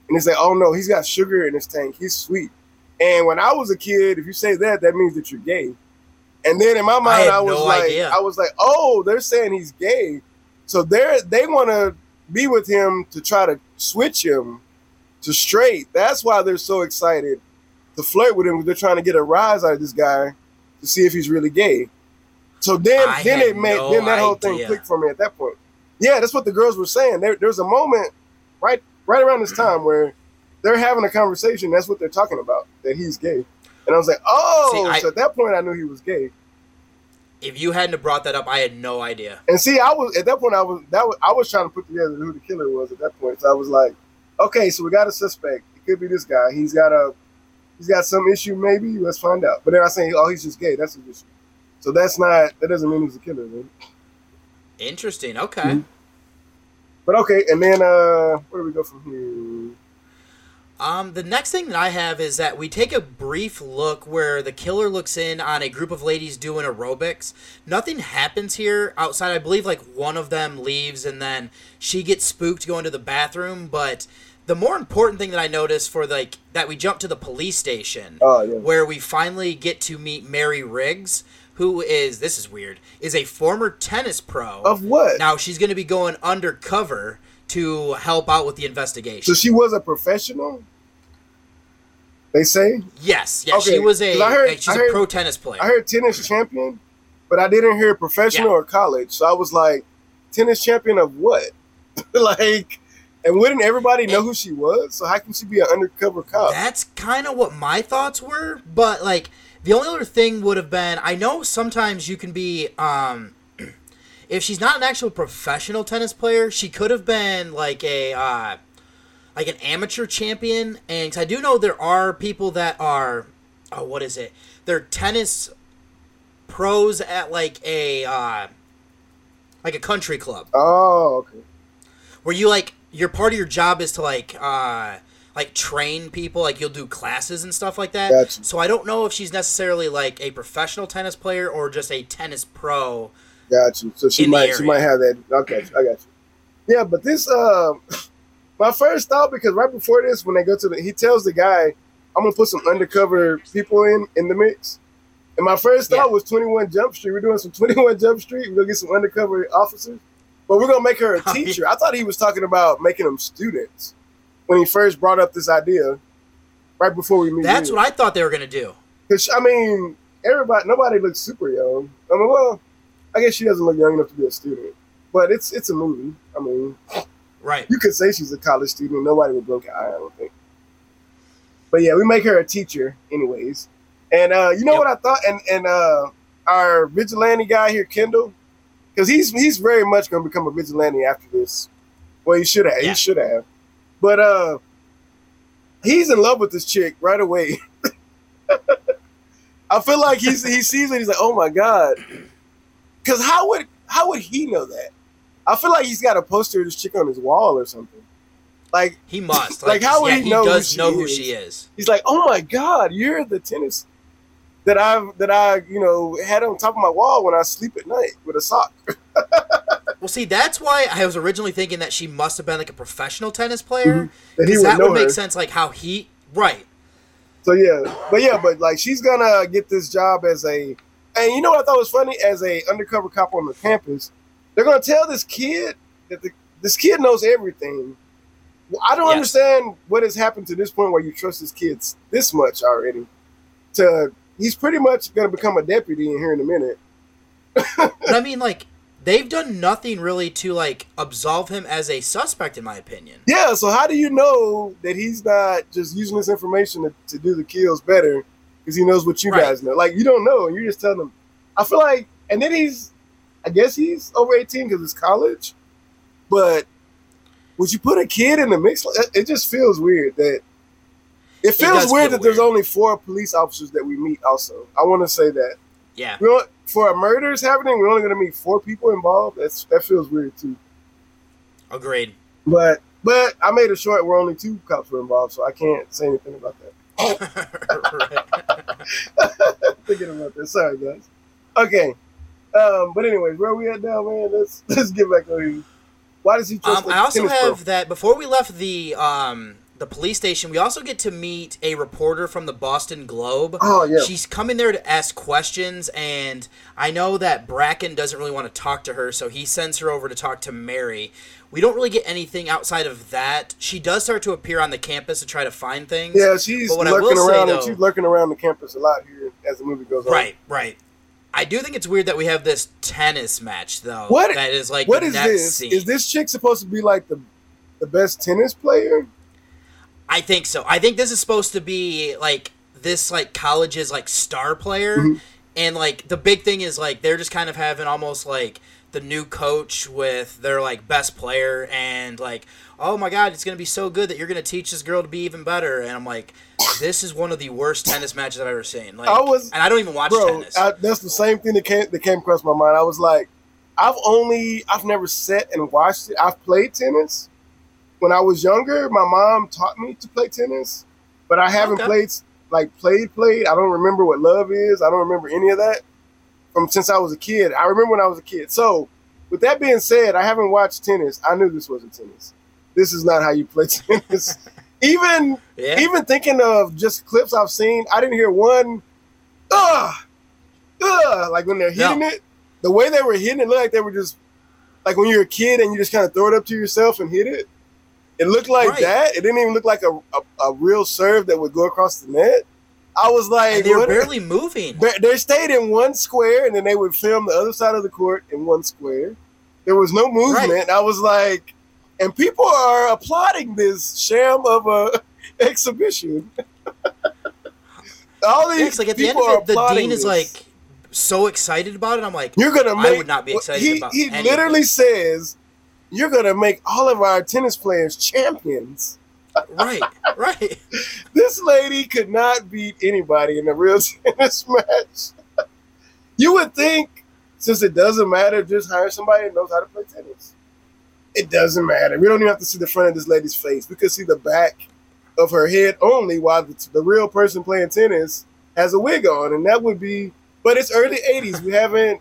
and it's like, "Oh no, he's got sugar in his tank. He's sweet." And when I was a kid, if you say that, that means that you're gay. And then in my mind, had I, was no like, idea. I was like, oh, they're saying he's gay, so they're they want to be with him to try to switch him to straight. That's why they're so excited to flirt with him. They're trying to get a rise out of this guy to see if he's really gay. So then, I then it made no then that whole thing clicked for me at that point. Yeah, that's what the girls were saying. There, there's a moment right right around this time where they're having a conversation. That's what they're talking about. That he's gay, and I was like, oh. See, I- so at that point, I knew he was gay. If you hadn't have brought that up, I had no idea. And see, I was at that point. I was that was I was trying to put together who the killer was at that point. So I was like, okay, so we got a suspect. It could be this guy. He's got a he's got some issue. Maybe let's find out. But then I say, oh, he's just gay. That's his issue. So that's not that doesn't mean he's a killer. Man. Interesting. Okay. Mhm. But okay, and then uh where do we go from here? Um, the next thing that I have is that we take a brief look where the killer looks in on a group of ladies doing aerobics. Nothing happens here outside. I believe like one of them leaves and then she gets spooked going to the bathroom. But the more important thing that I noticed for like that we jump to the police station Oh yeah. where we finally get to meet Mary Riggs, who is this is weird, is a former tennis pro. Of what? Now she's going to be going undercover to help out with the investigation. So she was a professional. They say. Yes, yeah, Okay, she was a. I heard- like, she's I a heard- pro tennis player. I heard tennis champion, but I didn't hear professional Yeah. or college. So I was like, tennis champion of what? like, and wouldn't everybody know who she was? So how can she be an undercover cop? That's kind of what my thoughts were, but like the only other thing would have been I know sometimes you can be um if she's not an actual professional tennis player, she could have been like a uh like an amateur champion and 'cause I do know there are people that are oh what is it? They're tennis pros at like a uh, like a country club. Oh, okay. Where you like your part of your job is to like uh like train people, like you'll do classes and stuff like that. Gotcha. So I don't know if she's necessarily like a professional tennis player or just a tennis pro. Got you. So she might she might have that. Okay, I got you. Yeah, but this uh, my first thought because right before this, when they go to the, he tells the guy, "I'm gonna put some undercover people in in the mix." And my first thought was 21 Jump Street. We're doing some 21 Jump Street. We're gonna get some undercover officers, but we're gonna make her a teacher. I thought he was talking about making them students when he first brought up this idea. Right before we meet. That's what I thought they were gonna do. Because I mean, everybody, nobody looks super young. I mean, well, I guess she doesn't look young enough to be a student, but it's it's a movie. I mean, Right. you could say she's a college student. Nobody would blink an eye. I don't think. But yeah, we make her a teacher, anyways. And uh, you know what I thought? And and uh, our vigilante guy here, Kendall, because he's he's very much going to become a vigilante after this. Well, he should have. Yeah. He should have. But uh, he's in love with this chick right away. I feel like he's he sees it. He's like, oh my god. Because how would how would he know that? I feel like he's got a poster of this chick on his wall or something. Like He must. Like, how would yeah, he he know who does she know who is? she is. he's like, oh my god, you're the tennis that I've that I you know had on top of my wall when I sleep at night with a sock. Well, see, that's why I was originally thinking that she must have been like a professional tennis player. Mhm. That would that know would make her. sense, like how he. Right. So yeah, but yeah, but like she's gonna get this job as a, and you know what I thought was funny as a undercover cop on the campus. They're gonna tell this kid that the, this kid knows everything. Well, I don't Yes. understand what has happened to this point where you trust this kid this much already. To he's pretty much gonna become a deputy in here in a minute. But I mean, like, they've done nothing really to like absolve him as a suspect, in my opinion. Yeah, so how do you know that he's not just using this information to, to do the kills better because he knows what you Right. guys know? Like you don't know, and you're just telling him. I feel like, and then he's, I guess he's over 18 because it's college, but would you put a kid in the mix? It just feels weird that. It feels weird that there's only four police officers that we meet. Also, I want to say that Yeah. we don't, for a murder's happening, we're only going to meet four people involved. That's that feels weird too. Agreed. But but I made a short where only two cops were involved, so I can't say anything about that. Thinking about that. Sorry guys. Okay. Um, but anyways, where we at now, man? Let's let's get back on here. Why does he trust Um, I also have that before we left the um the police station, we also get to meet a reporter from the Boston Globe. Oh, yeah. She's coming there to ask questions, and I know that Bracken doesn't really want to talk to her, so he sends her over to talk to Mary. We don't really get anything outside of that. She does start to appear on the campus to try to find things. Yeah, she's lurking will say, around though- she's lurking around the campus a lot here as the movie goes on. Right, right. I do think it's weird that we have this tennis match though. What that is like what the is next this? scene. Is this chick supposed to be like the the best tennis player? I think so. I think this is supposed to be like this like college's like star player Mm-hmm. and like the big thing is like they're just kind of having almost like the new coach with their like best player and like oh my god it's going to be so good that you're going to teach this girl to be even better and I'm like this is one of the worst tennis matches I've ever seen. Like I was- and I don't even watch Bro, tennis. I, that's the same thing that came that came across my mind. I was like, I've only I've never sat and watched it. I've played tennis when I was younger. My mom taught me to play tennis, but I haven't Okay. played like played played. I don't remember what love is. I don't remember any of that from since I was a kid. I remember when I was a kid. So, with that being said, I haven't watched tennis. I knew this wasn't tennis. This is not how you play tennis. even yeah. even thinking of just clips I've seen, I didn't hear one, ugh, ugh, like when they're hitting No. it. The way they were hitting it looked like they were just like when you're a kid and you just kind of throw it up to yourself and hit it. It looked like Right. that. It didn't even look like a, a, a real serve that would go across the net. I was like, and they were barely moving. they- stayed in one square and then they would film the other side of the court in one square. There was no movement. Right. I was like, and people are applauding this sham of a exhibition. All Yeah, these 'cause, like at the end people of are it, the dean is this. like so excited about it. I'm like, "You're gonna Make, I would not be excited he, about He any of literally says, "You're gonna make all of our tennis players champions." right, right. This lady could not beat anybody in a real tennis match. You would think, since it doesn't matter, just hire somebody that knows how to play tennis. It doesn't matter. We don't even have to see the front of this lady's face. We could see the back of her head only, while the, the real person playing tennis has a wig on, and that would be. But it's early '80s. We haven't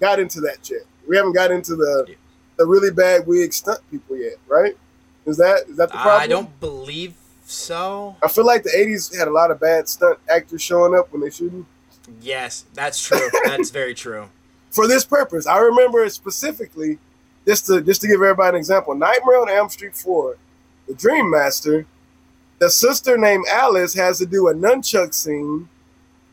got into that yet. We haven't got into the the really bad wig stunt people yet, right? Is that is that the problem? I don't believe so. I feel like the '80s had a lot of bad stunt actors showing up when they shouldn't. Yes, that's true. that's very true. For this purpose, I remember it specifically, just to just to give everybody an example, Nightmare on Elm Street Four, the Dream Master, the sister named Alice has to do a nunchuck scene,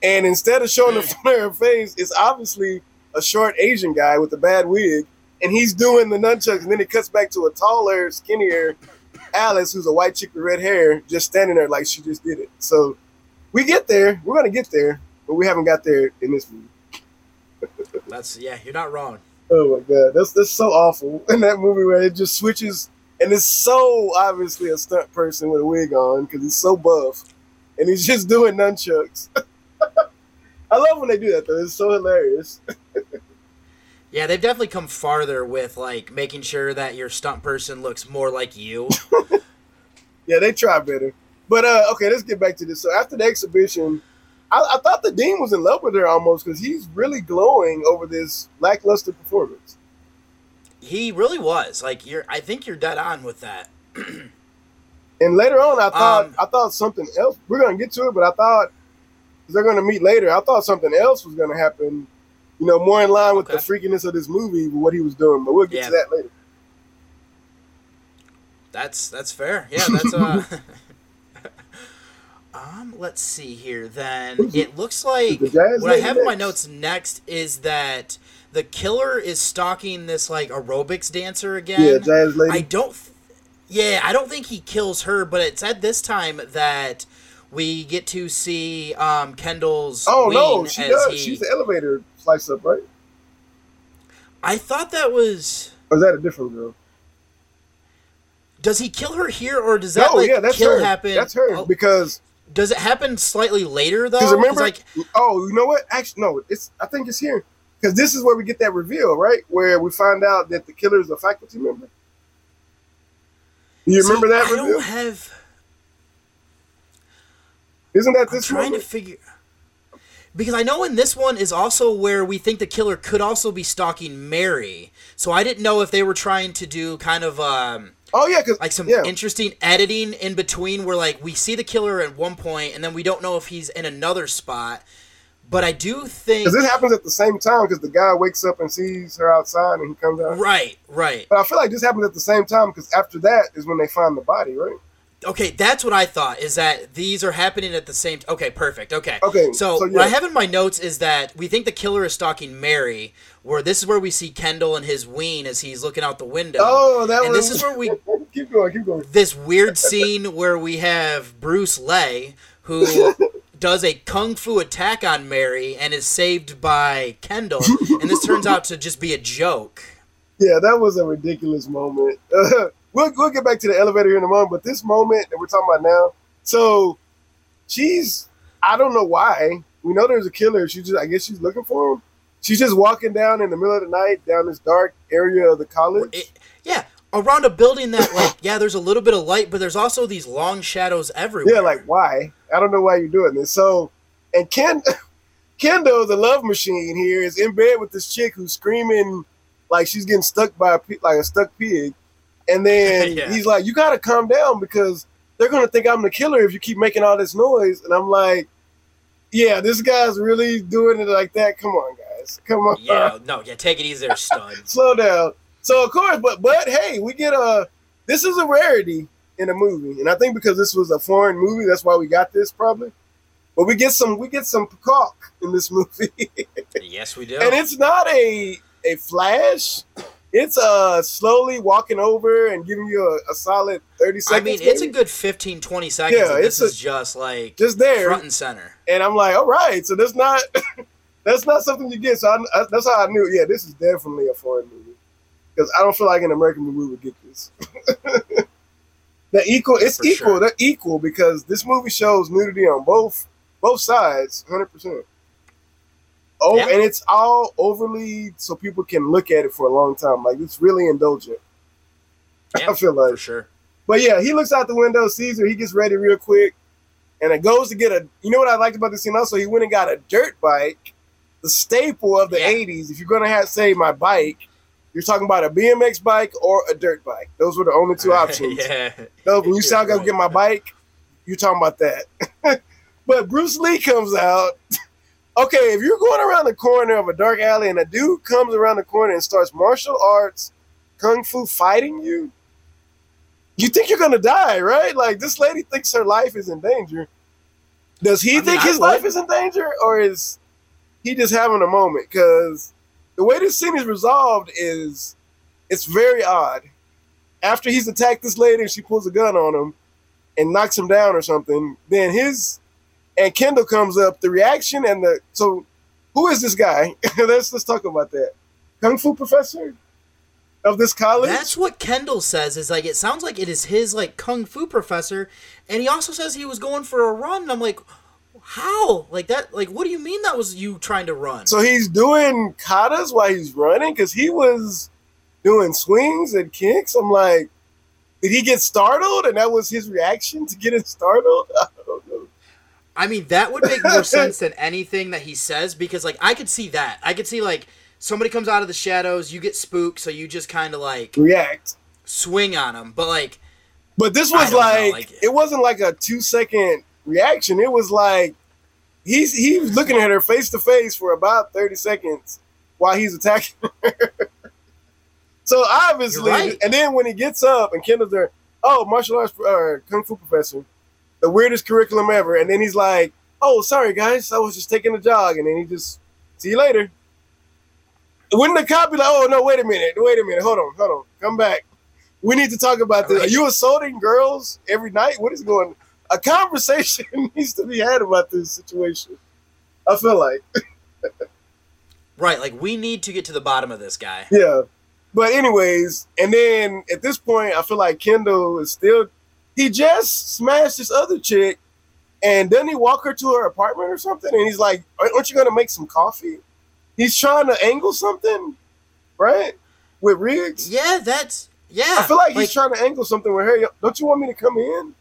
and instead of showing the front hmm. of her face, it's obviously a short Asian guy with a bad wig, and he's doing the nunchucks, and then it cuts back to a taller, skinnier Alice, who's a white chick with red hair, just standing there like she just did it. So we get there. We're gonna get there, but we haven't got there in this movie. That's yeah, you're not wrong. Oh my god, that's that's so awful in that movie where it just switches, and it's so obviously a stunt person with a wig on because he's so buff, and he's just doing nunchucks. I love when they do that though; it's so hilarious. Yeah, they've definitely come farther with like making sure that your stunt person looks more like you. yeah, they try better. But uh, okay, let's get back to this. So after the exhibition, I, I thought the dean was in love with her almost because he's really glowing over this lackluster performance. He really was. Like you're, I think you're dead on with that. and later on, I thought um, I thought something else. We're gonna get to it, but I thought they're gonna meet later. I thought something else was gonna happen you know, more in line with okay. the freakiness of this movie, what he was doing. But we'll get yeah. to that later. That's that's fair. Yeah, that's uh. um, let's see here. Then it looks like what I have in my notes next is that the killer is stalking this like aerobics dancer again. Yeah, jazz lady. I don't. Th- yeah, I don't think he kills her, but it's at this time that we get to see um, Kendall's. Oh no, she does. He... She's the elevator slice up, right? I thought that was. Or is that a different girl? Does he kill her here, or does that no, like yeah, that's kill her. happen? That's her oh. because. Does it happen slightly later though? Because remember, like, oh, you know what? Actually, no. It's I think it's here because this is where we get that reveal, right? Where we find out that the killer is a faculty member. You remember that? I reveal? don't have. Isn't that this? I'm trying moment? to figure because I know in this one is also where we think the killer could also be stalking Mary. So I didn't know if they were trying to do kind of um oh yeah, cause, like some yeah. interesting editing in between where like we see the killer at one point and then we don't know if he's in another spot. But I do think because this happens at the same time because the guy wakes up and sees her outside and he comes out. Right, right. But I feel like this happens at the same time because after that is when they find the body, right? Okay, that's what I thought. Is that these are happening at the same? T- okay, perfect. Okay. Okay. So, so yeah. what I have in my notes is that we think the killer is stalking Mary. Where this is where we see Kendall and his ween as he's looking out the window. Oh, that and was. this is where we keep going. Keep going. This weird scene where we have Bruce Lay who does a kung fu attack on Mary and is saved by Kendall, and this turns out to just be a joke. Yeah, that was a ridiculous moment. We'll, we'll get back to the elevator here in a moment, but this moment that we're talking about now, so she's, I don't know why. We know there's a killer. She just, I guess she's looking for him. She's just walking down in the middle of the night down this dark area of the college. It, yeah, around a building that, like, yeah, there's a little bit of light, but there's also these long shadows everywhere. Yeah, like why? I don't know why you're doing this. So, and Ken, Kendall, the love machine here, is in bed with this chick who's screaming like she's getting stuck by a like a stuck pig, and then yeah. he's like, "You got to calm down because they're gonna think I'm the killer if you keep making all this noise." And I'm like, "Yeah, this guy's really doing it like that. Come on, guys, come on." Yeah, no, yeah, take it easy, there, stud. Slow down. So of course, but but hey, we get a. This is a rarity in a movie, and I think because this was a foreign movie, that's why we got this probably. But we get some we get some peacock in this movie. yes, we do. And it's not a a flash it's uh slowly walking over and giving you a, a solid 30 seconds. I mean, maybe. it's a good 15, 20 seconds. Yeah, it's this a, is just like just there, front and center. And I'm like, all right, so that's not that's not something you get. So I, I, that's how I knew. Yeah, this is definitely a foreign movie because I don't feel like an American movie would get this. the equal, it's For equal. Sure. They're equal because this movie shows nudity on both both sides, hundred percent. Oh, Yeah. and it's all overly so people can look at it for a long time. Like it's really indulgent. Yeah, I feel like. for sure. But yeah, he looks out the window, sees her, he gets ready real quick, and it goes to get a. You know what I liked about this scene also? He went and got a dirt bike, the staple of the Yeah. '80s. If you're gonna have say my bike, you're talking about a BMX bike or a dirt bike. Those were the only two options. yeah. No, when you say I gotta get my bike, you're talking about that. but Bruce Lee comes out. Okay, if you're going around the corner of a dark alley and a dude comes around the corner and starts martial arts, kung fu fighting you, you think you're gonna die, right? Like this lady thinks her life is in danger. Does he I think his life is in danger, or is he just having a moment? Because the way this scene is resolved is it's very odd. After he's attacked this lady and she pulls a gun on him and knocks him down or something, then his and Kendall comes up. The reaction and the so who is this guy? let's let's talk about that. Kung Fu professor of this college. That's what Kendall says. Is like it sounds like it is his like kung fu professor, and he also says he was going for a run. And I'm like, how? Like that? Like what do you mean that was you trying to run? So he's doing katas while he's running because he was doing swings and kicks. I'm like, did he get startled? And that was his reaction to getting startled? I don't know. I mean, that would make more sense than anything that he says because, like, I could see that. I could see like somebody comes out of the shadows, you get spooked, so you just kind of like React. swing on them. But like, But this was don't know, like, like- it wasn't like a two second reaction. It was like he's he's looking at her face to face for about 30 seconds while he's attacking her. so obviously, right. and then when he gets up and Kendall's there, oh, martial arts or kung fu professor, the weirdest curriculum ever. And then he's like, oh, sorry guys, I was just taking a jog. And then he just, see you later. Wouldn't the cop be like, oh, no, wait a minute, wait a minute, hold on, hold on, come back. We need to talk about this. Are you assaulting girls every night? What is going A conversation needs to be had about this situation. I feel like. right? Like, we need to get to the bottom of this guy. Yeah. But anyways, and then at this point, I feel like Kendall is still he just smashed this other chick and doesn't he walk her to her apartment or something? And he's like, Aren't you gonna make some coffee? He's trying to angle something, right? With Riggs. Yeah, that's yeah. I feel like, he's trying to angle something with her. Don't you want me to come in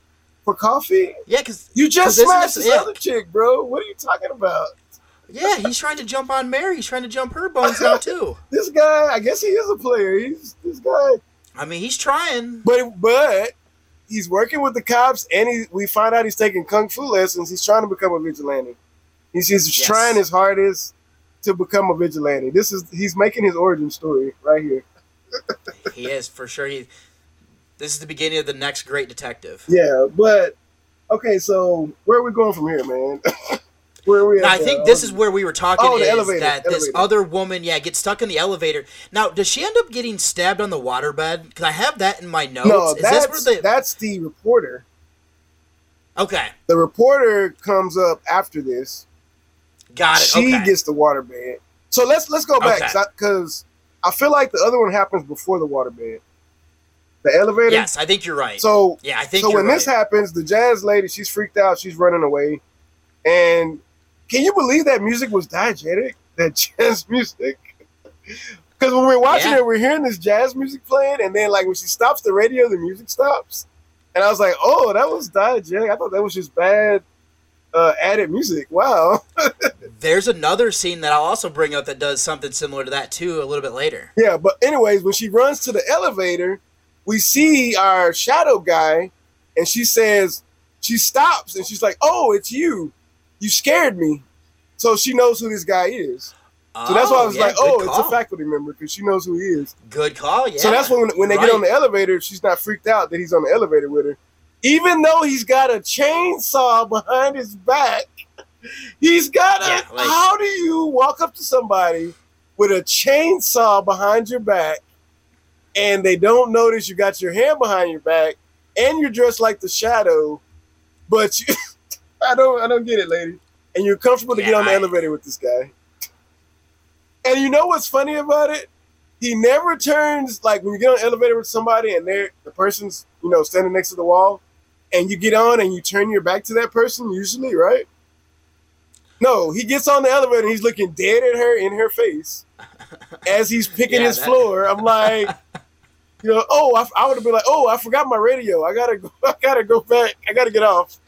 for coffee? Yeah, because You just smashed this yeah, other chick, bro. What are you talking about? yeah, he's trying to jump on Mary. He's trying to jump her bones now too. This guy, I guess he is a player. He's this guy. I mean, he's trying. But but he's working with the cops, and he we find out he's taking kung fu lessons. He's trying to become a vigilante. He's, he's Yes. trying his hardest to become a vigilante. This is he's making his origin story right here. He is for sure. He. This is the beginning of the next great detective. Yeah, but okay. So where are we going from here, man? where we? Now, I think this is where we were talking. Oh, the elevator, That this other woman, yeah, gets stuck in the elevator. Now, does she end up getting stabbed on the waterbed? Because I have that in my notes. no. is That's this where the that's the reporter. okay? The reporter comes up after this. Got it. She okay. gets the waterbed. So let's let's go back Okay. because I, feel like the other one happens before the waterbed. The elevator. yes, I think you're right. So yeah, I think so when right. this happens, the jazz lady, she's freaked out. She's running away. And can you believe that music was diegetic? That jazz music? Because when we're watching Yeah. it, we're hearing this jazz music playing, and then like when she stops the radio, the music stops. And I was like, oh, that was diegetic. I thought that was just bad uh, added music. Wow. There's another scene that I'll also bring up that does something similar to that too a little bit later. Yeah, but anyways, when she runs to the elevator, we see our shadow guy, and she says she stops and she's like, "Oh, it's you! You scared me." So she knows who this guy is. So that's why I oh, was yeah, like, "Oh, it's call. a faculty member," because she knows who he is. Good call. Yeah. So that's when when they Right. get on the elevator, she's not freaked out that he's on the elevator with her, even though he's got a chainsaw behind his back. He's got a. Yeah, like- how do you walk up to somebody with a chainsaw behind your back, and they don't notice you got your hand behind your back, and you're dressed like the shadow, but you, I don't, I don't get it, lady. And you're comfortable to Yeah, get on the I- elevator with this guy. And you know what's funny about it? He never turns like when you get on the elevator with somebody and they're the person's you know standing next to the wall, and you get on and you turn your back to that person usually, right? No, he gets on the elevator and he's looking dead at her in her face as he's picking Yeah, his that- floor. I'm like, you know, oh, I, I would have been like, oh, I forgot my radio. I gotta, go, I gotta go back. I gotta get off.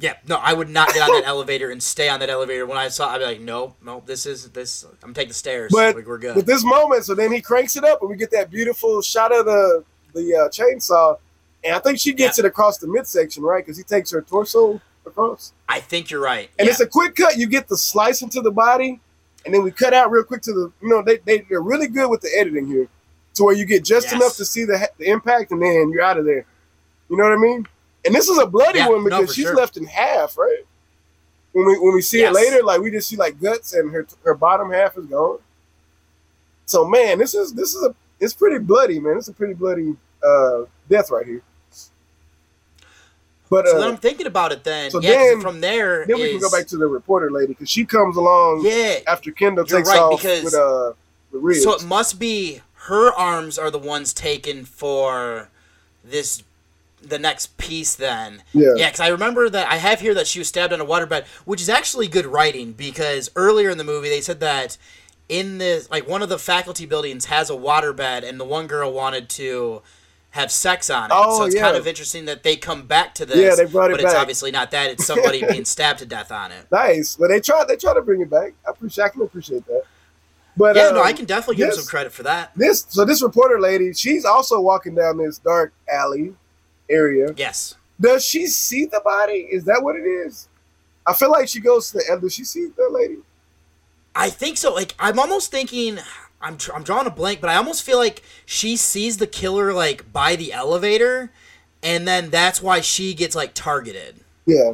Yeah, no, I would not get on that elevator and stay on that elevator. When I saw, I'd be like, no, no, this is this. I'm taking the stairs. But like, we're good. with this moment, so then he cranks it up and we get that beautiful shot of the the uh, chainsaw, and I think she gets it across the midsection, right? Because he takes her torso across. I think you're right. And yeah. it's a quick cut. You get the slice into the body, and then we cut out real quick to the. You know, they they they're really good with the editing here, to where you get just Yes. enough to see the the impact, and then you're out of there. You know what I mean? And this is a bloody Yeah, one because for she's sure. left in half, right? When we when we see Yes. it later, like we just see like guts and her her bottom half is gone. So man, this is this is a it's pretty bloody, man. It's a pretty bloody uh death right here. But so uh, then I'm thinking about it. Then, so yeah, then- from there, then we can go back to the reporter lady because she comes along Yeah, after Kendall takes right, off because- with uh with Riggs. So it must be her arms are the ones taken for this the next piece then. Yeah. Yeah, because I remember that I have here that she was stabbed on a waterbed, which is actually good writing because earlier in the movie they said that in the like one of the faculty buildings has a waterbed and the one girl wanted to have sex on it. Oh, so it's yeah. kind of interesting that they come back to this. Yeah, they brought it but it's obviously not that. It's somebody being stabbed to death on it. nice. Well, they try they try to bring it back. I appreciate I can appreciate that. But yeah, no, um, I can definitely give this- some credit for that. This so this reporter lady, she's also walking down this dark alley area. Yes. Does she see the body? Is that what it is? I feel like she goes to the. Does she see the lady? I think so. Like I'm almost thinking I'm tr- I'm drawing a blank, but I almost feel like she sees the killer like by the elevator, and then that's why she gets like targeted, Yeah,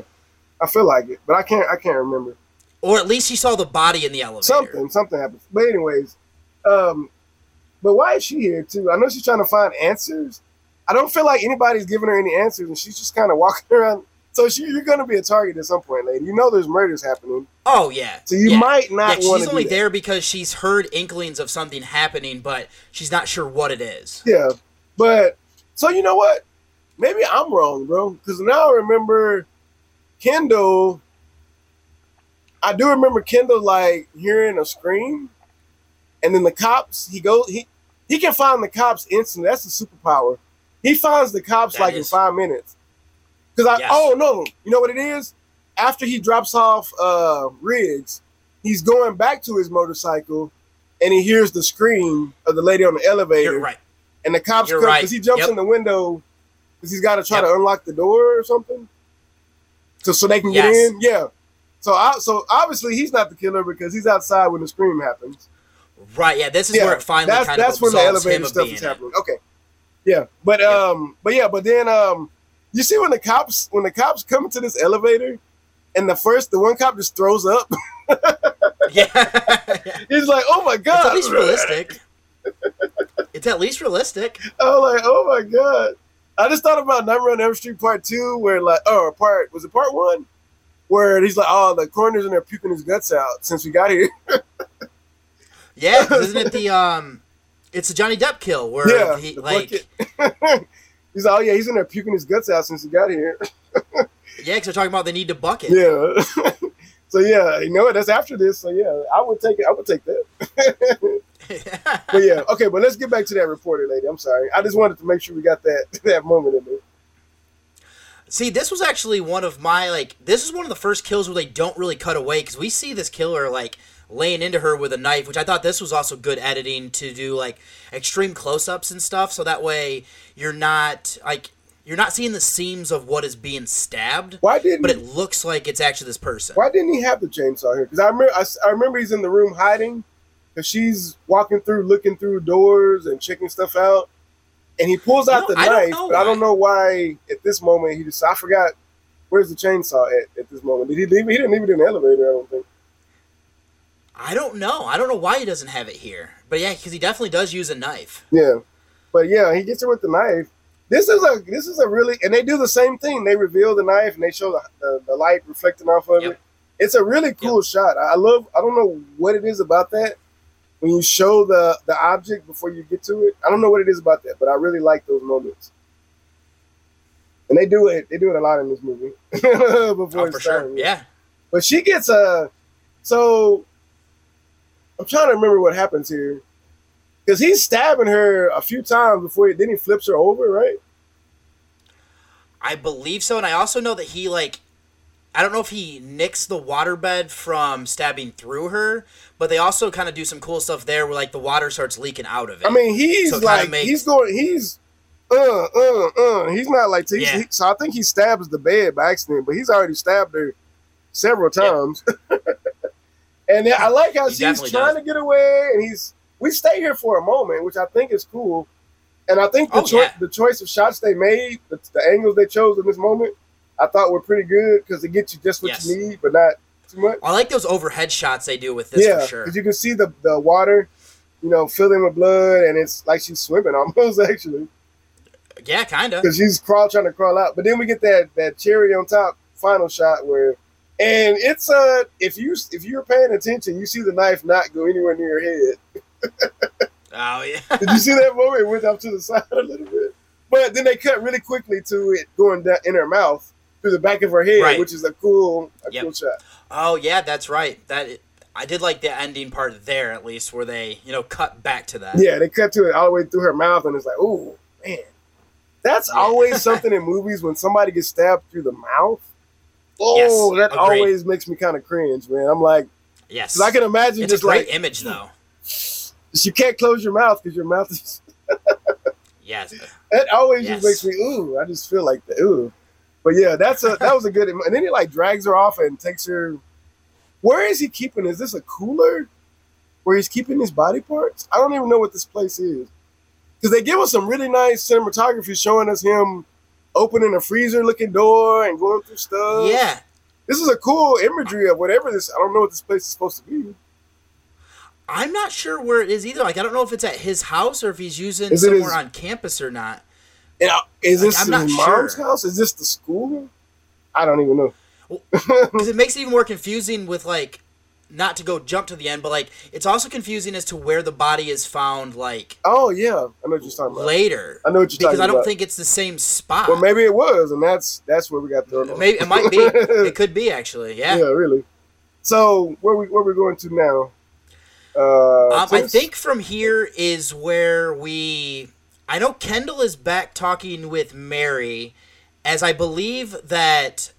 I feel like it, but I can't. I can't remember. or at least she saw the body in the elevator. Something, something happens. But anyways, um, but why is she here too? I know she's trying to find answers. I don't feel like anybody's giving her any answers, and she's just kind of walking around. So she, you're going to be a target at some point, lady. You know there's murders happening, Oh yeah. so you yeah. might not Yeah, want she's only there because she's heard inklings of something happening, but she's not sure what it is. Yeah, but so you know what? Maybe I'm wrong, bro. Because now I remember Kendall. I do remember Kendall like hearing a scream, and then the cops. He goes. He he can find the cops instantly. That's a superpower. He finds the cops That like is- in five minutes. Because I Yes. oh no, you know what it is? After he drops off uh Riggs, he's going back to his motorcycle, and he hears the scream of the lady on the elevator. You're right. And the cops You're come right. because he jumps Yep. in the window because he's got to try Yep. to unlock the door or something, so so they can get in. Yeah. So I, so obviously he's not the killer because he's outside when the scream happens. Right. Yeah. This is yeah, where it finally that's kind that's of when the absolves elevator stuff is it. Okay. Yeah, but um, but yeah, but then um, you see when the cops when the cops come to this elevator, and the first the one cop just throws up. Yeah. He's like, "Oh my god, it's at least realistic. it's at least realistic. I was like, "Oh my god!" I just thought about Nightmare on Elm Street Part Two, where like, oh, part was it Part One, where he's like, "Oh, the coroner's in there puking his guts out since we got here." yeah, isn't it the um? It's a Johnny Depp kill where yeah, he like he's like, "Oh yeah, he's in there puking his guts out since he got here." yeah, because they're talking about they need to bucket. Yeah. so yeah, you know what? That's after this. So yeah, I would take it. I would take that. but yeah, okay. But let's get back to that reporter lady. I'm sorry. I just wanted to make sure we got that that moment in there. See, this was actually one of my like. This is one of the first kills where they don't really cut away because we see this killer like laying into her with a knife, which I thought this was also good editing to do like extreme close-ups and stuff, so that way you're not like you're not seeing the seams of what is being stabbed. Why didn't But it looks like it's actually this person. Why didn't he have the chainsaw here? Because I remember I, I remember he's in the room hiding because she's walking through, looking through doors and checking stuff out, and he pulls out the I knife. But I don't know why at this moment he just I forgot where's the chainsaw at at this moment. Did he leave? it? He didn't leave it in the elevator. I don't think. I don't know. I don't know why he doesn't have it here. But yeah, because he definitely does use a knife. Yeah, but yeah, he gets it with the knife. This is a this is a really and they do the same thing. They reveal the knife and they show the, the, the light reflecting off of Yep. it. It's a really cool shot. I love. I don't know what it is about that when you show the the object before you get to it. I don't know what it is about that, but I really like those moments. And they do it. They do it a lot in this movie. before Oh, for sure. Yeah. But she gets a. So I'm trying to remember what happens here, because he's stabbing her a few times before. He, then he flips her over, right? I believe so, and I also know that he like I don't know if he nicks the waterbed from stabbing through her, but they also kind of do some cool stuff there where like the water starts leaking out of it. I mean, he's So like makes- he's going he's uh uh uh he's not like he's, Yeah. he, so I think he stabs the bed by accident, but he's already stabbed her several times. and I like how she's trying does. to get away, and he's we stay here for a moment, which I think is cool. And I think the Oh, choi- yeah. the choice of shots they made, the, the angles they chose in this moment, I thought were pretty good because it gets you just what Yes. you need, but not too much. I like those overhead shots they do with this yeah, for sure. Because you can see the the water, you know, filling with blood, and it's like she's swimming almost actually Yeah, kind of. because she's crawl trying to crawl out. But then we get that that cherry on top final shot where, and it's uh if you if you're paying attention, you see the knife not go anywhere near your head. Oh yeah. Did you see that moment? It went up to the side a little bit, but then they cut really quickly to it going down in her mouth through the back of her head, Right. which is a cool a Yep. cool shot. Oh yeah, that's right. That I did like the ending part there at least, where they you know cut back to that. Yeah, they cut to it all the way through her mouth, and it's like, oh man, that's always something in movies when somebody gets stabbed through the mouth. Oh, Yes, that agreed. always makes me kind of cringe, man. I'm like, Yes. 'cause I can imagine It's a just great like image though. you can't close your mouth because your mouth is. Yes. That always Yes. just makes me ooh. I just feel like the ooh. But yeah, that's a that was a good. And then he like drags her off and takes her. Where is he keeping? Is this a cooler? Where he's keeping his body parts? I don't even know what this place is. Because they give us some really nice cinematography showing us him opening a freezer looking door and going through stuff. Yeah. This is a cool imagery of whatever this. I don't know what this place is supposed to be. I'm not sure where it is either. Like I don't know if it's at his house or if he's using Is somewhere his- on campus or not. And, uh, is Like, this I'm not his mom's sure. house? Is this the school? I don't even know. Because it makes it even more confusing with like not to go jump to the end, but like it's also confusing as to where the body is found like Oh yeah, I know what you're talking about. later. I know what you're because talking I don't about. think it's the same spot. Well, maybe it was, and that's that's where we got thrown off. Maybe it might be. it could be actually. Yeah. yeah, really. So where we where we going to now? Uh, Um, I think from here is where we. I know Kendall is back talking with Mary, as I believe that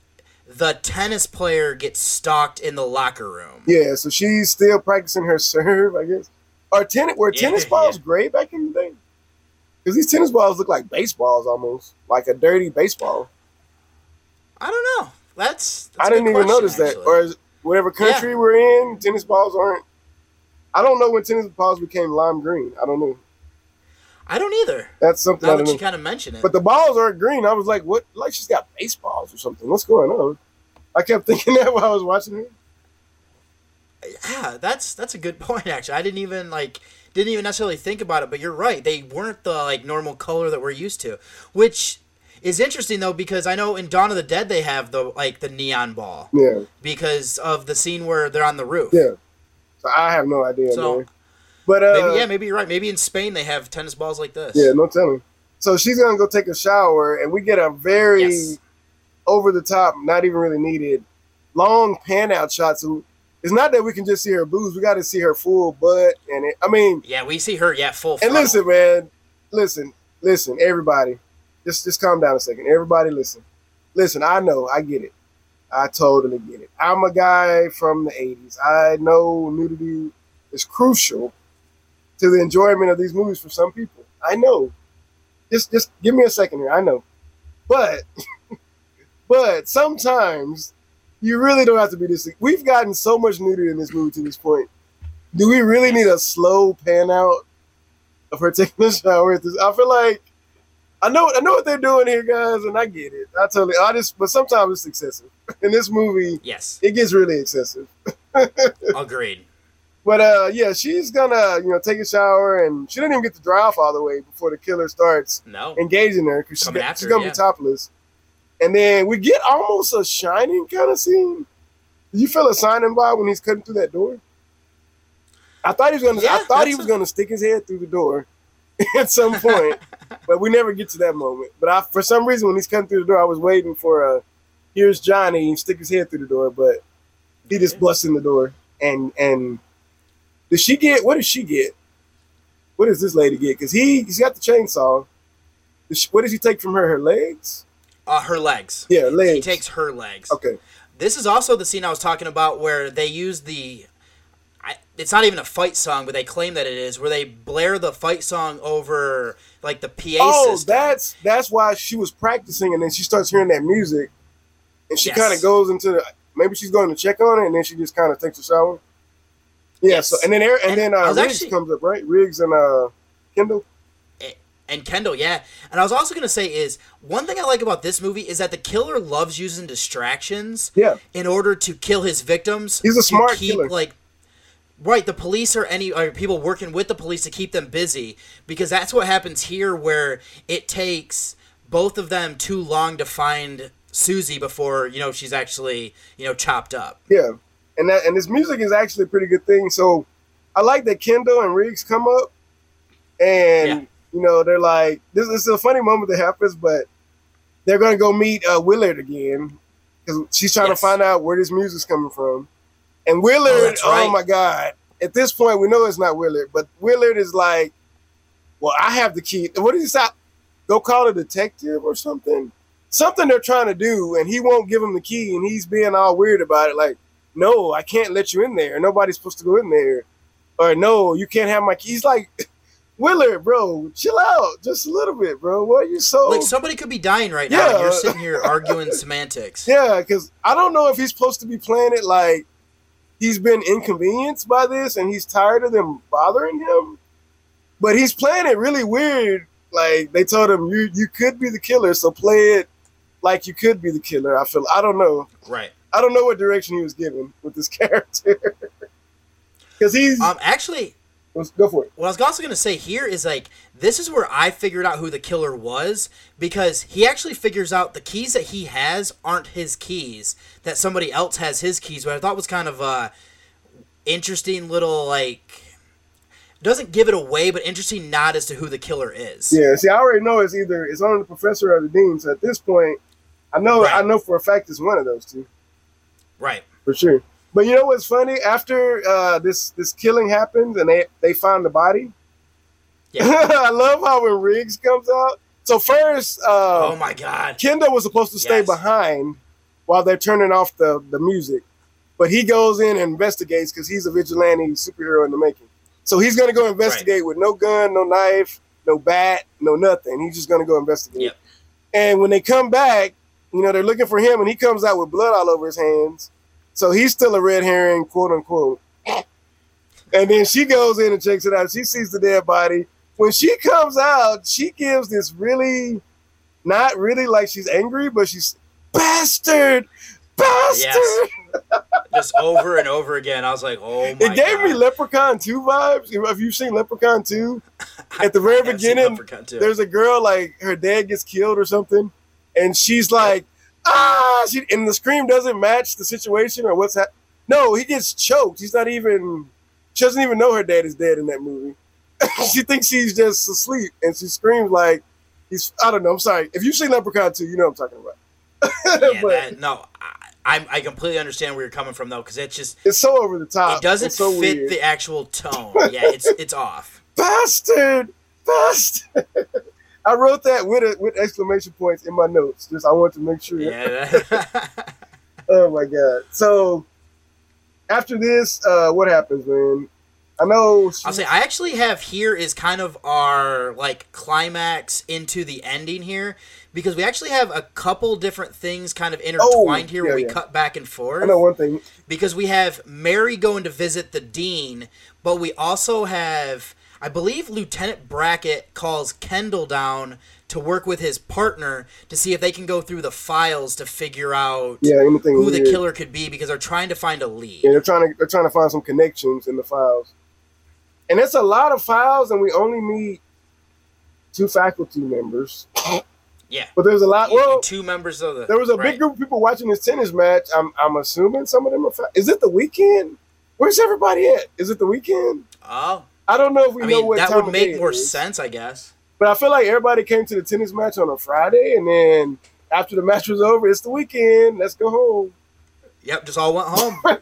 the tennis player gets stalked in the locker room. Yeah, so she's still practicing her serve, I guess. Are tennis were Yeah, tennis balls yeah. great back in the day? Because these tennis balls look like baseballs almost, like a dirty baseball. I don't know. That's. that's I didn't even question, notice that. Or is, whatever country we're in, tennis balls aren't. I don't know when tennis balls became lime green. I don't know. I don't either. That's something Now I that you kind of mention it. But the balls aren't green. I was like, what? Like she's got baseballs or something. What's going on? I kept thinking that while I was watching it. yeah, that's that's a good point. Actually, I didn't even like didn't even necessarily think about it. But you're right; they weren't the like normal color that we're used to, which is interesting though because I know in Dawn of the Dead they have the like the neon ball Yeah, because of the scene where they're on the roof. yeah. So I have no idea, So, man. But uh, maybe yeah, maybe you're right. Maybe in Spain they have tennis balls like this. Yeah, no telling. So she's gonna go take a shower, and we get a very Yes. over the top, not even really needed, long pan out shot. So it's not that we can just see her boobs; we got to see her full butt. And it, I mean, Yeah, we see her. Yeah, full. and listen, man, listen, listen, everybody, just just calm down a second. Everybody, listen, listen. I know, I get it. I totally get it. I'm a guy from the '80s. I know nudity is crucial to the enjoyment of these movies for some people. I know. Just just give me a second here. I know. But but sometimes you really don't have to be this we've gotten so much nudity in this movie to this point. Do we really need a slow pan out of her taking a shower at this? I feel like I know I know what they're doing here, guys, and I get it. I totally I just but sometimes it's excessive. In this movie, Yes, it gets really excessive. agreed. But uh, yeah, she's gonna you know take a shower, and she didn't even get to dry off all the way before the killer starts No. engaging her because she's, after she's gonna yeah. be topless. And then we get almost a shining kind of scene. Did you feel a signing by when he's cutting through that door? I thought he was gonna. I thought he was a- gonna stick his head through the door at some point, but we never get to that moment. But I, for some reason, when he's cutting through the door, I was waiting for a. Here's Johnny. and stick his head through the door, but he just busts in the door and and does she get what does she get? What does this lady get? Because he he's got the chainsaw. Does she- what does he take from her? Her legs? Uh, her legs. Yeah, He legs. takes her legs. Okay. This is also the scene I was talking about where they use the. I, it's not even a fight song, but they claim that it is, where they blare the fight song over like the PA Oh, system. that's that's why she was practicing, and then she starts hearing that music, and she Yes. kind of goes into the, maybe she's going to check on it, and then she just kind of takes a shower. Yeah. Yes. So and then Eric- and, And then uh, Riggs actually- comes up, right? Riggs and uh, Kendall. and Kendall, yeah. And I was also gonna say is one thing I like about this movie is that the killer loves using distractions. Yeah. In order to kill his victims. He's a smart keep, killer. Like, right, the police or any or people working with the police to keep them busy because that's what happens here, where it takes both of them too long to find Susie before you know she's actually you know chopped up. Yeah, and that and this music is actually a pretty good thing. So I like that Kendall and Riggs come up, and you know they're like, this, this is a funny moment that happens, but they're gonna go meet uh, Willard again because she's trying Yes. to find out where this music's coming from. And Willard, Oh, oh, my god! At this point, we know it's not Willard, but Willard is like, well, I have the key. What did he say? Go call a detective or something. Something they're trying to do, and he won't give him the key, and he's being all weird about it. Like, no, I can't let you in there. Nobody's supposed to go in there. Or no, you can't have my keys. He's like, Willard, bro, chill out just a little bit, bro. What are you so Like somebody could be dying right now, Yeah. you're sitting here arguing semantics. Yeah, because I don't know if he's supposed to be playing it like he's been inconvenienced by this and he's tired of them bothering him. But he's playing it really weird. Like they told him you you could be the killer, so play it like you could be the killer. I feel I don't know. Right. I don't know what direction he was given with this character. Because he's Um, actually, let's go for it. what I was also gonna say here is like this is where I figured out who the killer was because he actually figures out the keys that he has aren't his keys that somebody else has his keys. What I thought was kind of a interesting little like doesn't give it away, but interesting nod as to who the killer is. Yeah, see, I already know it's either it's on the professor or the dean. So at this point, I know I know for a fact it's one of those two. Right. for sure. But you know what's funny? After uh, this this killing happens and they they find the body, Yeah. I love how when Riggs comes out. So first, uh, Oh my god. Kendall was supposed to stay Yes. behind while they're turning off the the music, but he goes in and investigates because he's a vigilante superhero in the making. So he's gonna go investigate with no gun, no knife, no bat, no nothing. He's just gonna go investigate. And when they come back, you know, they're looking for him, and he comes out with blood all over his hands. So he's still a red herring, quote unquote. And then she goes in and checks it out. She sees the dead body. When she comes out, she gives this really, not really like she's angry, but she's bastard, bastard. Yes. Just over and over again. I was like, oh my It gave god. me Leprechaun 2 vibes. Have you seen Leprechaun 2? At the very beginning, there's a girl like her dad gets killed or something, and she's like, ah, she, and the scream doesn't match the situation or what's happening. No, he gets choked. He's not even, she doesn't even know her dad is dead in that movie. she thinks he's just asleep, and she screams like, he's, I don't know, I'm sorry. If you've seen Leprechaun 2, you know what I'm talking about. yeah, but- that, no, I, I I completely understand where you're coming from though, because it's just It's so over the top. it doesn't so fit weird. the actual tone. Yeah, it's it's off. bastard, bastard. I wrote that with a, with exclamation points in my notes. Just I want to make sure. Yeah. Oh my god. So after this, uh, what happens, man? I know. I'll say I actually have here is kind of our like climax into the ending here because we actually have a couple different things kind of intertwined here where Oh, we yeah. cut back and forth. I know one thing. because we have Mary going to visit the dean, but we also have, I believe, Lieutenant Bracken calls Kendall down to work with his partner to see if they can go through the files to figure out Yeah, who the killer could be because they're trying to find a lead. Yeah, they're trying to they're trying to find some connections in the files, and it's a lot of files, and we only meet two faculty members. Yeah. But there's a lot. Well, Two members of the. there was a right. big group of people watching this tennis match. I'm I'm assuming some of them are. Fa- is it the weekend? Where's everybody at? Is it the weekend? Oh. I don't know if we I know mean, what that would make more is. sense, I guess. But I feel like everybody came to the tennis match on a Friday, and then after the match was over, it's the weekend. Let's go home. Yep, just all went home.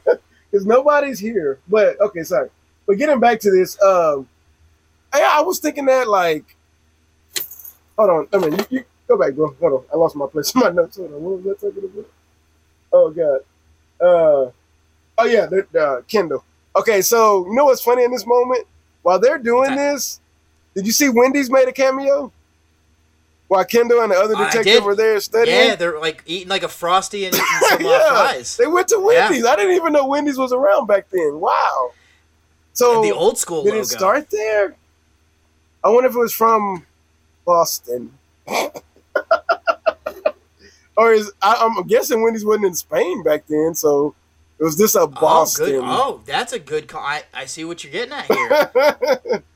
because nobody's here. But okay, sorry. But getting back to this, um, I, I was thinking that like, hold on. I mean, you, you go back, bro. Hold on. I lost my place in my notes. Hold on. What was that talking about? Oh god. Uh, oh yeah, the, uh, Kendall. Okay, so you know what's funny in this moment? While they're doing this, did you see Wendy's made a cameo? While Kendall and the other detective were there studying. Yeah, they're like eating like a frosty and eating some uh, Yeah, fries. They went to Wendy's. I didn't even know Wendy's was around back then. Wow. So And the old school did logo. it start there? I wonder if it was from Boston. or is I, I'm guessing Wendy's wasn't in Spain back then, so was this a Oh, Boston? good. Oh, that's a good call. I, I see what you're getting at here.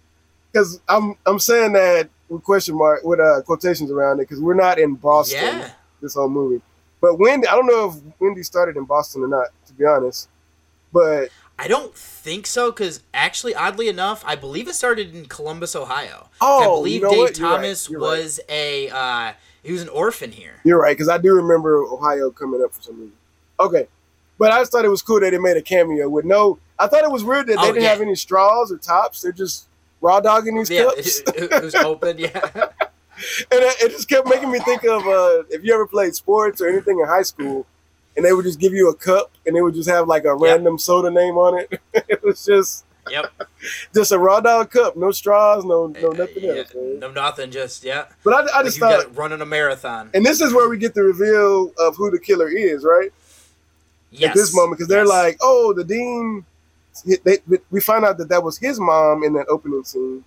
Because I'm I'm saying that with question mark with uh, quotations around it because we're not in Boston Yeah. this whole movie. But Wendy, I don't know if Wendy started in Boston or not, to be honest. But I don't think so, because actually, oddly enough, I believe it started in Columbus, Ohio. Oh, I you believe know Dave right. Thomas right. was a uh, he was an orphan here. You're right, because I do remember Ohio coming up for some reason. Okay. But I just thought it was cool that they made a cameo with no. I thought it was weird that they Oh, didn't yeah. have any straws or tops. They're just raw dogging these Yeah, cups. it, it was open. Yeah, and it, it just kept making me think of uh, if you ever played sports or anything in high school, and they would just give you a cup and they would just have like a random soda name on it. it was just yep. just a raw dog cup, no straws, no no nothing Yeah, else. Man. no nothing. Just yeah. But I, I Like just you thought, running a marathon. and this is where we get the reveal of who the killer is, right? Yes. at this moment because they're yes. like, "Oh, the dean." They, we find out that that was his mom in that opening scene.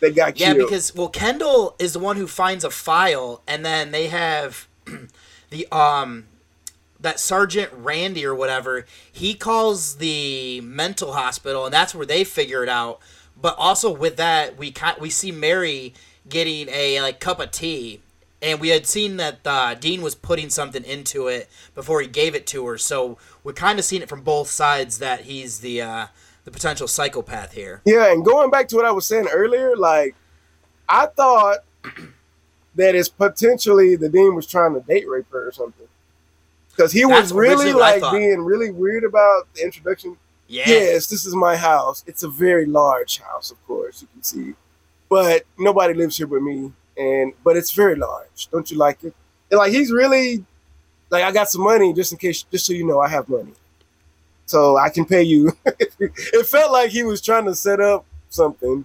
That got Yeah, killed. because well, Kendall is the one who finds a file, and then they have the um that Sergeant Randy or whatever. He calls the mental hospital, and that's where they figure it out. But also with that, we we see Mary getting a like cup of tea, and we had seen that uh, Dean was putting something into it before he gave it to her. So we're kind of seeing it from both sides that he's the uh, the potential psychopath here. yeah, and going back to what I was saying earlier, like I thought that it's potentially the dean was trying to date rape her or something. Because he That's was really originally what I like being really weird about the introduction. Yeah. Yes, this is my house. It's a very large house, of course, you can see. But nobody lives here but me. And but it's very large. Don't you like it? And like he's really like I got some money just in case just so you know I have money. So I can pay you. it felt like he was trying to set up something.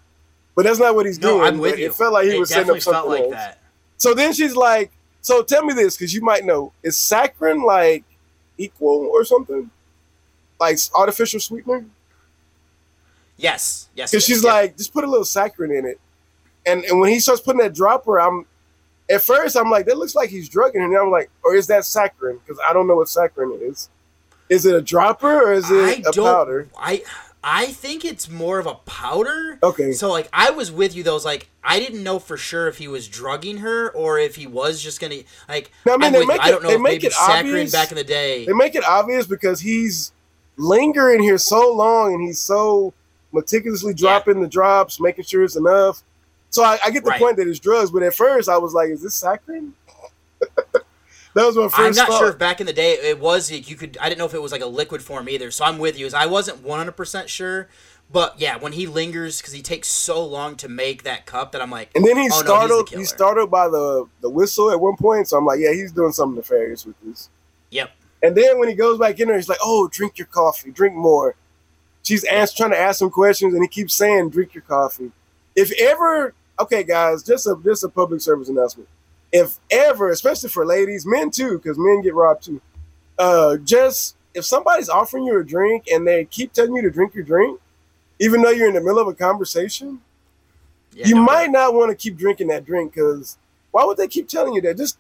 But that's not what he's No, doing. I'm with But you. It felt like he It was setting up something felt like else. that. So then she's like, so tell me this, because you might know, is saccharin like equal or something? Like artificial sweetener? Yes, yes. Because she's yeah. like, just put a little saccharin in it. And and when he starts putting that dropper, I'm at first I'm like, that looks like he's drugging her. And I'm like, or is that saccharin? Because I don't know what saccharin is. Is it a dropper or is it a don't. powder? I I think it's more of a powder. Okay. So like I was with you though. It's like I didn't know for sure if he was drugging her or if he was just gonna like. No, I mean, they you. make I it- don't know they if make it saccharin obvious. back in the day. They make it obvious because he's lingering here so long and he's so meticulously dropping the drops, making sure it's enough. So I, I get the Right. point that it's drugs, but at first I was like, "Is this saccharin?" that was my 1st I'm not thought. sure if back in the day it was you could. I didn't know if it was like a liquid form either. So I'm with you. I wasn't 100 percent sure. But yeah, when he lingers because he takes so long to make that cup that I'm like, And then he's oh, no, startled. he's the killer. he's startled by the the whistle at one point. So I'm like, "Yeah, he's doing something nefarious with this." Yep. And then when he goes back in there, he's like, "Oh, drink your coffee, drink more." She's trying to ask him questions, and he keeps saying, "Drink your coffee." If ever, okay, guys, just a just a public service announcement. If ever, especially for ladies, men too, because men get robbed too. Uh, just if somebody's offering you a drink and they keep telling you to drink your drink, even though you're in the middle of a conversation, Yeah, you no might not want to keep drinking that drink because why would they keep telling you that? Just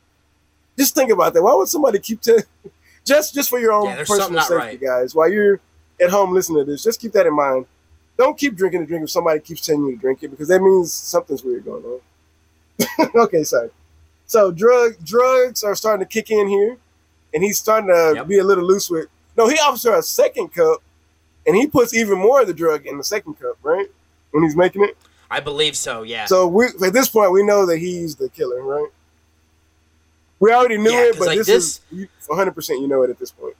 just think about that. Why would somebody keep telling just just for your own Yeah, personal safety, right. guys? While you're at home listening to this, just keep that in mind. Don't keep drinking the drink if somebody keeps telling you to drink it because that means something's weird going on. okay, sorry. So drug drugs are starting to kick in here, and he's starting to Yep. be a little loose with. No, he offers her a second cup, and he puts even more of the drug in the second cup, right? When he's making it. I believe so. Yeah. So we at this point we know that he's the killer, right? We already knew Yeah, it, but like, this, is 100 percent you know it at this point.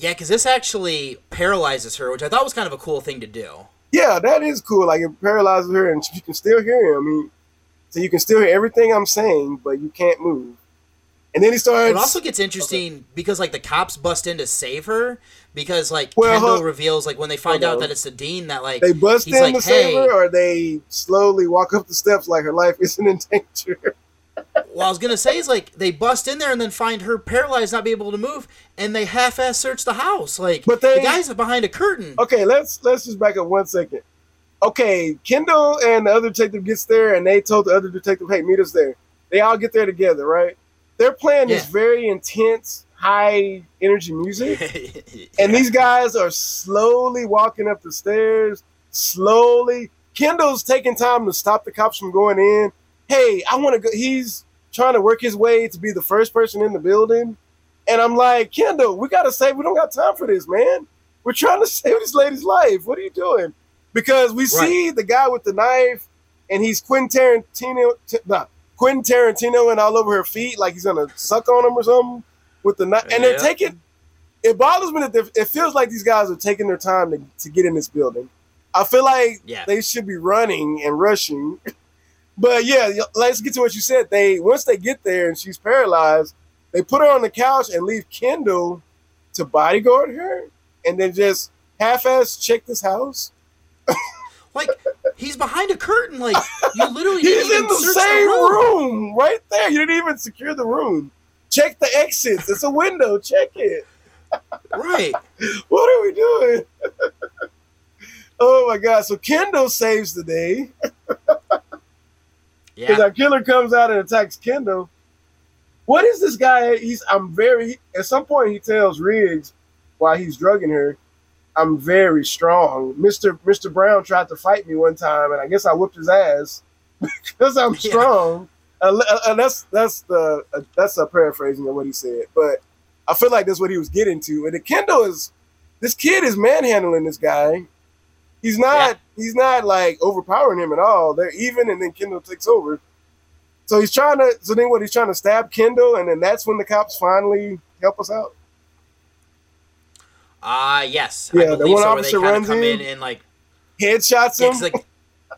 Yeah, because this actually paralyzes her, which I thought was kind of a cool thing to do. Yeah, that is cool. Like it paralyzes her, and you can still hear him. I mean, so you can still hear everything I'm saying, but you can't move. And then he starts. It also gets interesting okay. because like the cops bust in to save her because like Well, Kendall huh. reveals like when they find out uh-huh. that it's the dean that like they bust he's in like, to save hey, her, or they slowly walk up the steps like her life isn't in danger. Well, I was gonna say is like they bust in there and then find her paralyzed, not be able to move, and they half-ass search the house. Like, But they- the guy's are behind a curtain. Okay, let's let's just back up one second. Okay, Kendall and the other detective gets there, and they told the other detective, "Hey, meet us there." They all get there together, right? They're playing this very intense, high energy music, and these guys are slowly walking up the stairs. Slowly, Kendall's taking time to stop the cops from going in. Hey, I want to go. He's trying to work his way to be the first person in the building, and I'm like, Kendall, we gotta say we don't got time for this, man. We're trying to save this lady's life. What are you doing? Because we see the guy with the knife, and he's Quentin Tarantino, t- nah, Quentin Tarantino, and all over her feet, like he's gonna suck on him or something with the knife. And they're taking. It bothers me that it feels like these guys are taking their time to, to get in this building. I feel like Yeah. they should be running and rushing. But yeah, let's get to what you said. They once they get there and she's paralyzed, they put her on the couch and leave Kendall to bodyguard her, and then just half-ass check this house. Like, he's behind a curtain. Like, you literally didn't He's in even the same room. room right there. You didn't even secure the room. Check the exits. It's a window. Check it. Right. What are we doing? oh my god! So Kendall saves the day because Yeah. our killer comes out and attacks Kendall. What is this guy? He's I'm very. At some point, he tells Riggs while he's drugging her, "I'm very strong." Mister Mister Brown tried to fight me one time, and I guess I whooped his ass because I'm Yeah. strong. Uh, that's that's the that's a paraphrasing of what he said, but I feel like that's what he was getting to. And the Kendall is this kid is manhandling this guy. He's not he's not like overpowering him at all. They're even, and then Kendall takes over. So he's trying to. So then what? He's trying to stab Kendall, and then that's when the cops finally help us out. Ah, yes. Yeah, I the one so, where they officer runs come in in. and like Headshots Yeah, him. like,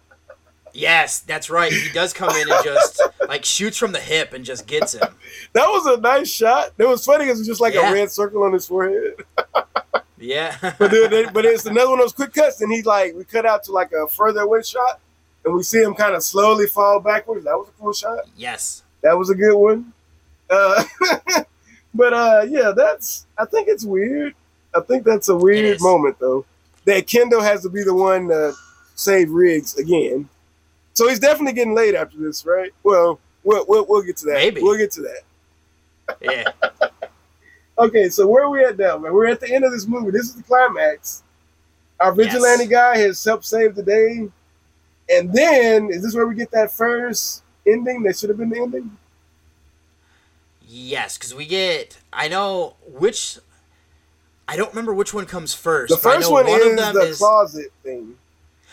yes, that's right. He does come in and just like shoots from the hip and just gets him. that was a nice shot. It was funny because it's just like Yeah. a red circle on his forehead. Yeah. But then- but it's another one of those quick cuts, and he's like we cut out to like a further away shot, and we see him kind of slowly fall backwards. That was a cool shot. yes. That was a good one. Uh, but uh, yeah, that's. I think it's weird. I think that's a weird moment though. That Kendall has to be the one to save Riggs again. So he's definitely getting laid after this, right? Well, we'll we'll, we'll get to that. Maybe. we'll get to that. Yeah. Okay, so where are we at now, man? We're at the end of this movie. This is the climax. Our vigilante Yes. guy has helped save the day. And then, is this where we get that first ending that should have been the ending? Yes, because we get. I know which. I don't remember which one comes first. The first one, one is the is closet thing.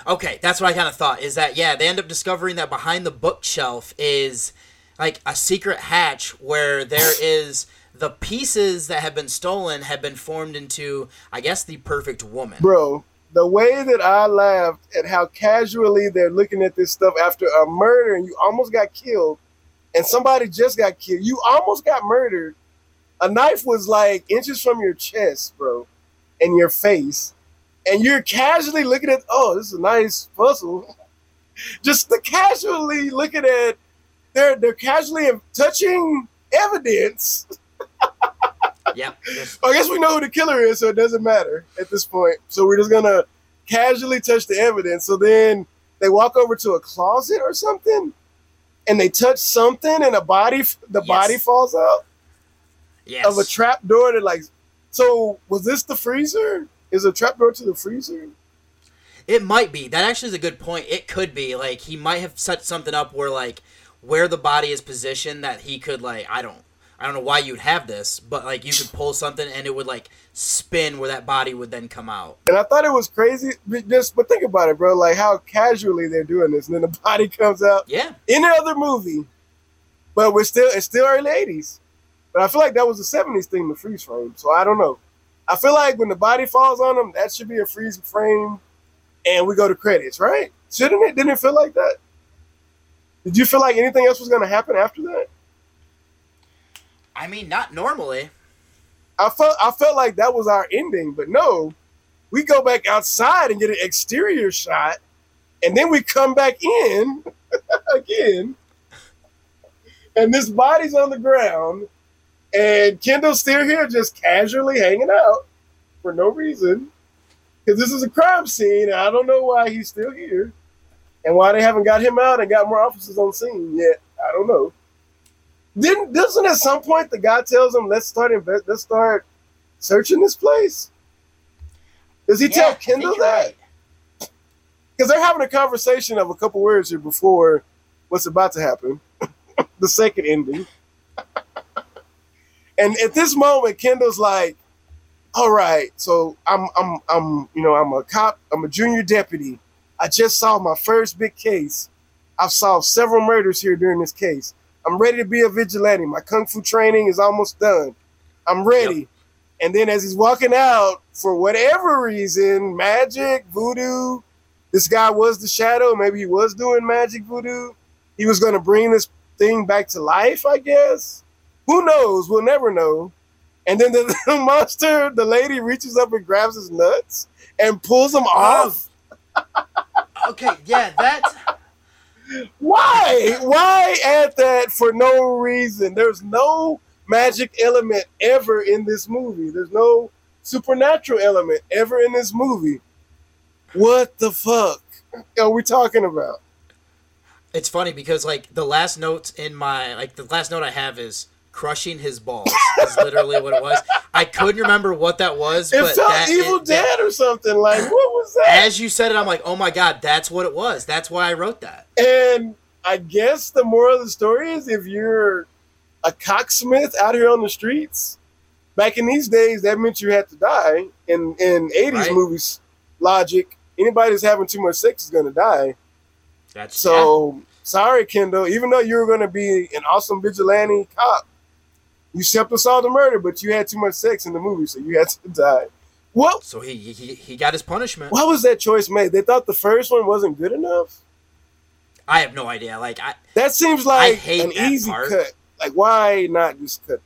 okay. That's what I kind of thought. Is that yeah? They end up discovering that behind the bookshelf is like a secret hatch where there is the pieces that have been stolen have been formed into I guess the perfect woman. Bro, the way that I laughed at how casually they're looking at this stuff after a murder and you almost got killed and somebody just got killed. You almost got murdered. A knife was like inches from your chest, bro, and your face. And you're casually looking at, oh, this is a nice puzzle. Just the casually looking at, they're they're casually touching evidence. Yep. just- I guess we know who the killer is, so it doesn't matter at this point. So we're just gonna casually touch the evidence. So then they walk over to a closet or something, and they touch something, and a body, the Yes. body falls out yes. of a trap door. That like, so was this the freezer? Is a trap door to the freezer? It might be. That actually is a good point. It could be like he might have set something up where like where the body is positioned that he could like I don't I don't know why you'd have this, but like you could pull something and it would like spin where that body would then come out. And I thought it was crazy. but Just but think about it, bro. Like how casually they're doing this, and then the body comes out. Yeah. any other movie, but we're still it's still early '80s. But I feel like that was a '70s thing, the freeze frame. So I don't know. I feel like when the body falls on them, that should be a freeze frame, and we go to credits, right? Shouldn't it? Didn't it feel like that? Did you feel like anything else was going to happen after that? I mean, not normally. I felt I felt like that was our ending, but no, we go back outside and get an exterior shot, and then we come back in again, and this body's on the ground, and Kendall's still here, just casually hanging out for no reason, because this is a crime scene. And I don't know why he's still here, and why they haven't got him out and got more officers on scene yet. I don't know. Didn't doesn't at some point the guy tells him let's start let's start searching this place? Does he Yeah, tell Kendall that? right. Because they're having a conversation of a couple words here before what's about to happen, the second ending. and at this moment, Kendall's like, "All right, so I'm I'm I'm you know I'm a cop, I'm a junior deputy. I just solved my first big case. I've solved several murders here during this case. I'm ready to be a vigilante. My kung fu training is almost done. I'm ready." And then as he's walking out, for whatever reason, magic, voodoo, this guy was the shadow. Maybe he was doing magic voodoo. He was going to bring this thing back to life, I guess. Who knows? We'll never know. And then the, the monster, the lady reaches up and grabs his nuts and pulls them off. Okay, yeah, that. Why? Why add that for no reason? There's no magic element ever in this movie. There's no supernatural element ever in this movie. What the fuck are we talking about? It's funny because like the last note in my like the last note I have is crushing his balls. is literally what it was. I couldn't remember what that was, It but felt that, Evil it- Dead or something. Like, what was that? As you said it, I'm like, oh my god, that's what it was. That's why I wrote that. And I guess the moral of the story is if you're a cocksmith out here on the streets, back in these days, that meant you had to die. In in 80s Right. movies, logic, anybody that's having too much sex is going to die. That's So, sorry, Kendall, even though you were going to be an awesome vigilante cop, you simply saw the murder, but you had too much sex in the movie, so you had to die. What? So he he, he got his punishment. Why was that choice made? They thought the first one wasn't good enough. I have no idea. Like I That seems like an easy part. cut. Like, why not just cut?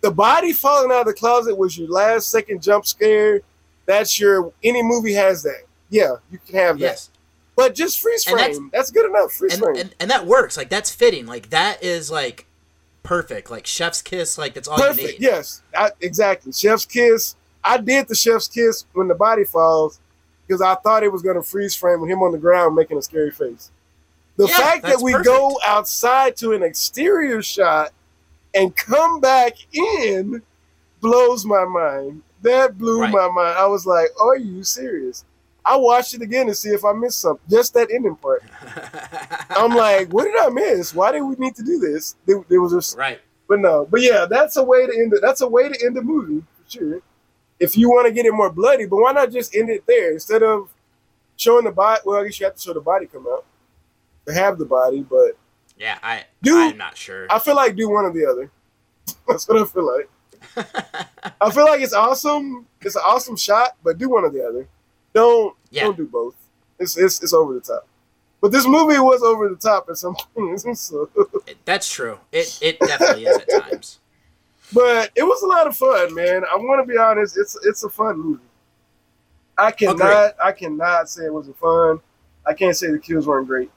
The body falling out of the closet was your last second jump scare. That's your any movie has that. Yeah, you can have that. yes. But just freeze frame. that's- That's, good enough. Freeze And, frame. and and that works. Like that's fitting. Like that is like perfect. Like chef's kiss. Like that's all you Perfect. need. Yes, I, exactly. Chef's kiss. I did the chef's kiss when the body falls because I thought it was going to freeze frame with him on the ground making a scary face. The Yeah, fact that we perfect. go outside to an exterior shot and come back in blows my mind. That blew Right. my mind. I was like, "Are you serious?" I watched it again to see if I missed something. Just that ending part. I'm like, "What did I miss? Why did we need to do this?" There, there was a right. but no, but yeah, that's a way to end it. That's a way to end the movie for sure. If you want to get it more bloody, but why not just end it there instead of showing the body? Well, I guess you have to show the body come out to have the body, but Yeah, I do. I'm not sure. I feel like do one or the other. That's what I feel like. I feel like it's awesome. It's an awesome shot, but do one or the other. Don't Yeah. don't do both. It's it's it's over the top. But this movie was over the top at some points. so. That's true. It it definitely is at times. But it was a lot of fun, man. I want to be honest. It's it's a fun movie. I cannot I cannot say it wasn't fun. I can't say the kills weren't great.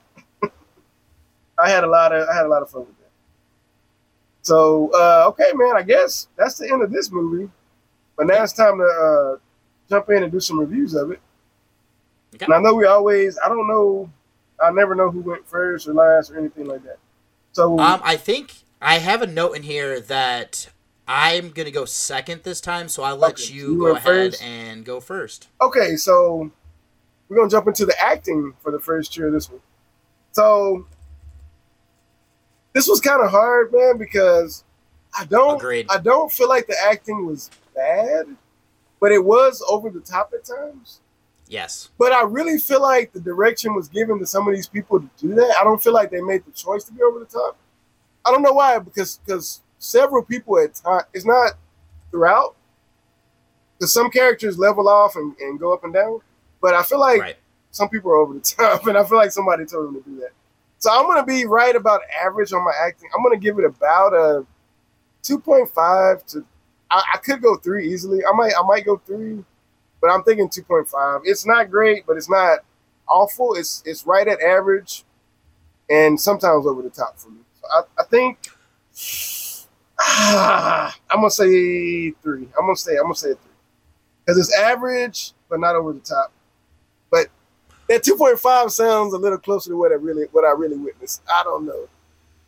I had a lot of I had a lot of fun with that. So uh, okay, man. I guess that's the end of this movie. But now it's time to uh, jump in and do some reviews of it. Okay. And I know we always I don't know I never know who went first or last or anything like that. So Um, I think I have a note in here that I'm gonna go second this time, so I'll let Okay, you you go ahead first? and go first. Okay, so we're gonna jump into the acting for the first year of this one. So this was kind of hard, man, because I don't Agreed. I don't feel like the acting was bad, but it was over the top at times. Yes. But I really feel like the direction was given to some of these people to do that. I don't feel like they made the choice to be over the top. I don't know why, because because several people at time it's not throughout. because some characters level off and, and go up and down, but I feel like Right. some people are over the top, and I feel like somebody told them to do that. So I'm gonna be right about average on my acting. I'm gonna give it about a 2.5 to. I, I could go three easily. I might I might go three, but I'm thinking 2.5. It's not great, but it's not awful. It's it's right at average, and sometimes over the top for me. So I, I think I'm gonna say three. I'm gonna say I'm gonna say three because it's average, but not over the top. But that 2.5 sounds a little closer to what I really what I really witnessed. I don't know,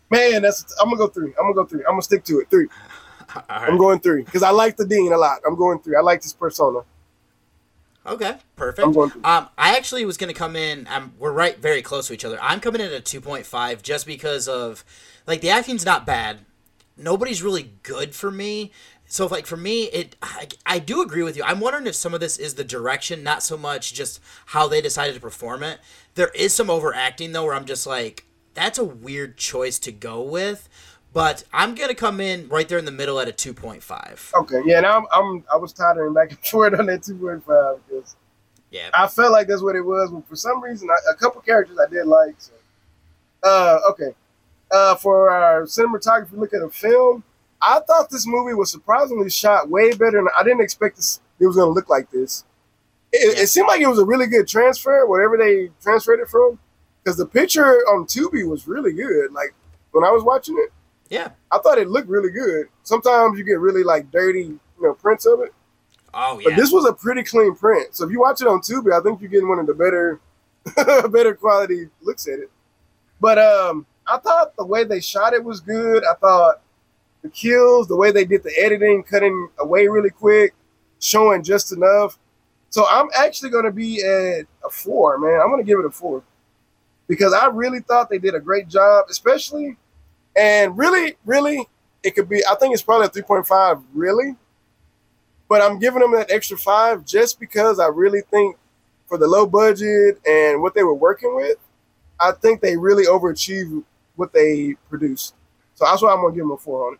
man. That's I'm gonna go three. I'm gonna go three. I'm gonna stick to it. Three. All I'm going three because I like the dean a lot. I'm going three. I like this persona. Okay, perfect. To. Um, I actually was gonna come in. Um, we're right, very close to each other. I'm coming in at a two point five just because of, like, the acting's not bad. Nobody's really good for me. So, like, for me, it I, I do agree with you. I'm wondering if some of this is the direction, not so much just how they decided to perform it. There is some overacting though, where I'm just like, that's a weird choice to go with. But I'm gonna come in right there in the middle at a two point five. Okay, yeah, and I'm, I'm I was tottering back and forth on that 2.5 because Yeah. I felt like that's what it was, but for some reason, I, a couple characters I did like. So, uh, okay, uh, for our cinematography, look at the film. I thought this movie was surprisingly shot way better, than I didn't expect this. It was going to look like this. It, it seemed like it was a really good transfer, whatever they transferred it from, because the picture on Tubi was really good. Like when I was watching it, Yeah. I thought it looked really good. Sometimes you get really like dirty, you know, prints of it. Oh yeah. But this was a pretty clean print. So if you watch it on Tubi, I think you're getting one of the better, better quality looks at it. But um, I thought the way they shot it was good. I thought the kills, the way they did the editing, cutting away really quick, showing just enough. So I'm actually going to be at a four, man. I'm going to give it a four because I really thought they did a great job, especially and really, really, it could be. I think it's probably a 3.5, really but I'm giving them that extra five just because I really think for the low budget and what they were working with, I think they really overachieved what they produced. So that's why I'm gonna give them a four on it.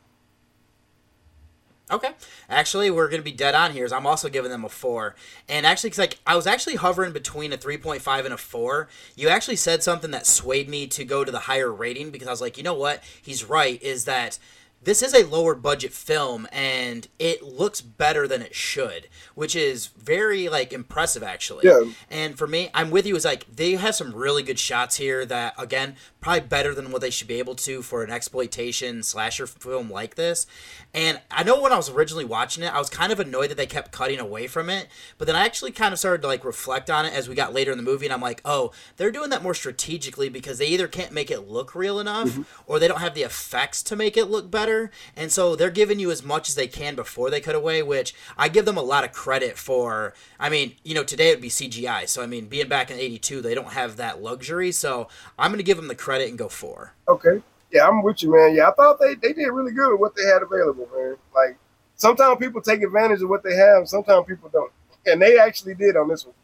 Okay. Actually, we're going to be dead on here. Is I'm also giving them a four. And actually, because like I was actually hovering between a 3.5 and a four. You actually said something that swayed me to go to the higher rating because I was like, you know what? He's right. Is that this is a lower budget film and it looks better than it should, which is very like impressive actually. Yeah. And for me, I'm with you. Is like they have some really good shots here that again probably better than what they should be able to for an exploitation slasher film like this. And I know when I was originally watching it, I was kind of annoyed that they kept cutting away from it. But then I actually kind of started to like reflect on it as we got later in the movie, and I'm like, oh, they're doing that more strategically because they either can't make it look real enough mm-hmm. or they don't have the effects to make it look better. And so they're giving you as much as they can before they cut away, which I give them a lot of credit for. I mean, you know, today it would be CGI. So, I mean, being back in 82, they don't have that luxury. So I'm going to give them the credit and go four. Okay. Yeah, I'm with you, man. Yeah, I thought they, they did really good with what they had available, man. Like sometimes people take advantage of what they have, sometimes people don't. And they actually did on this one.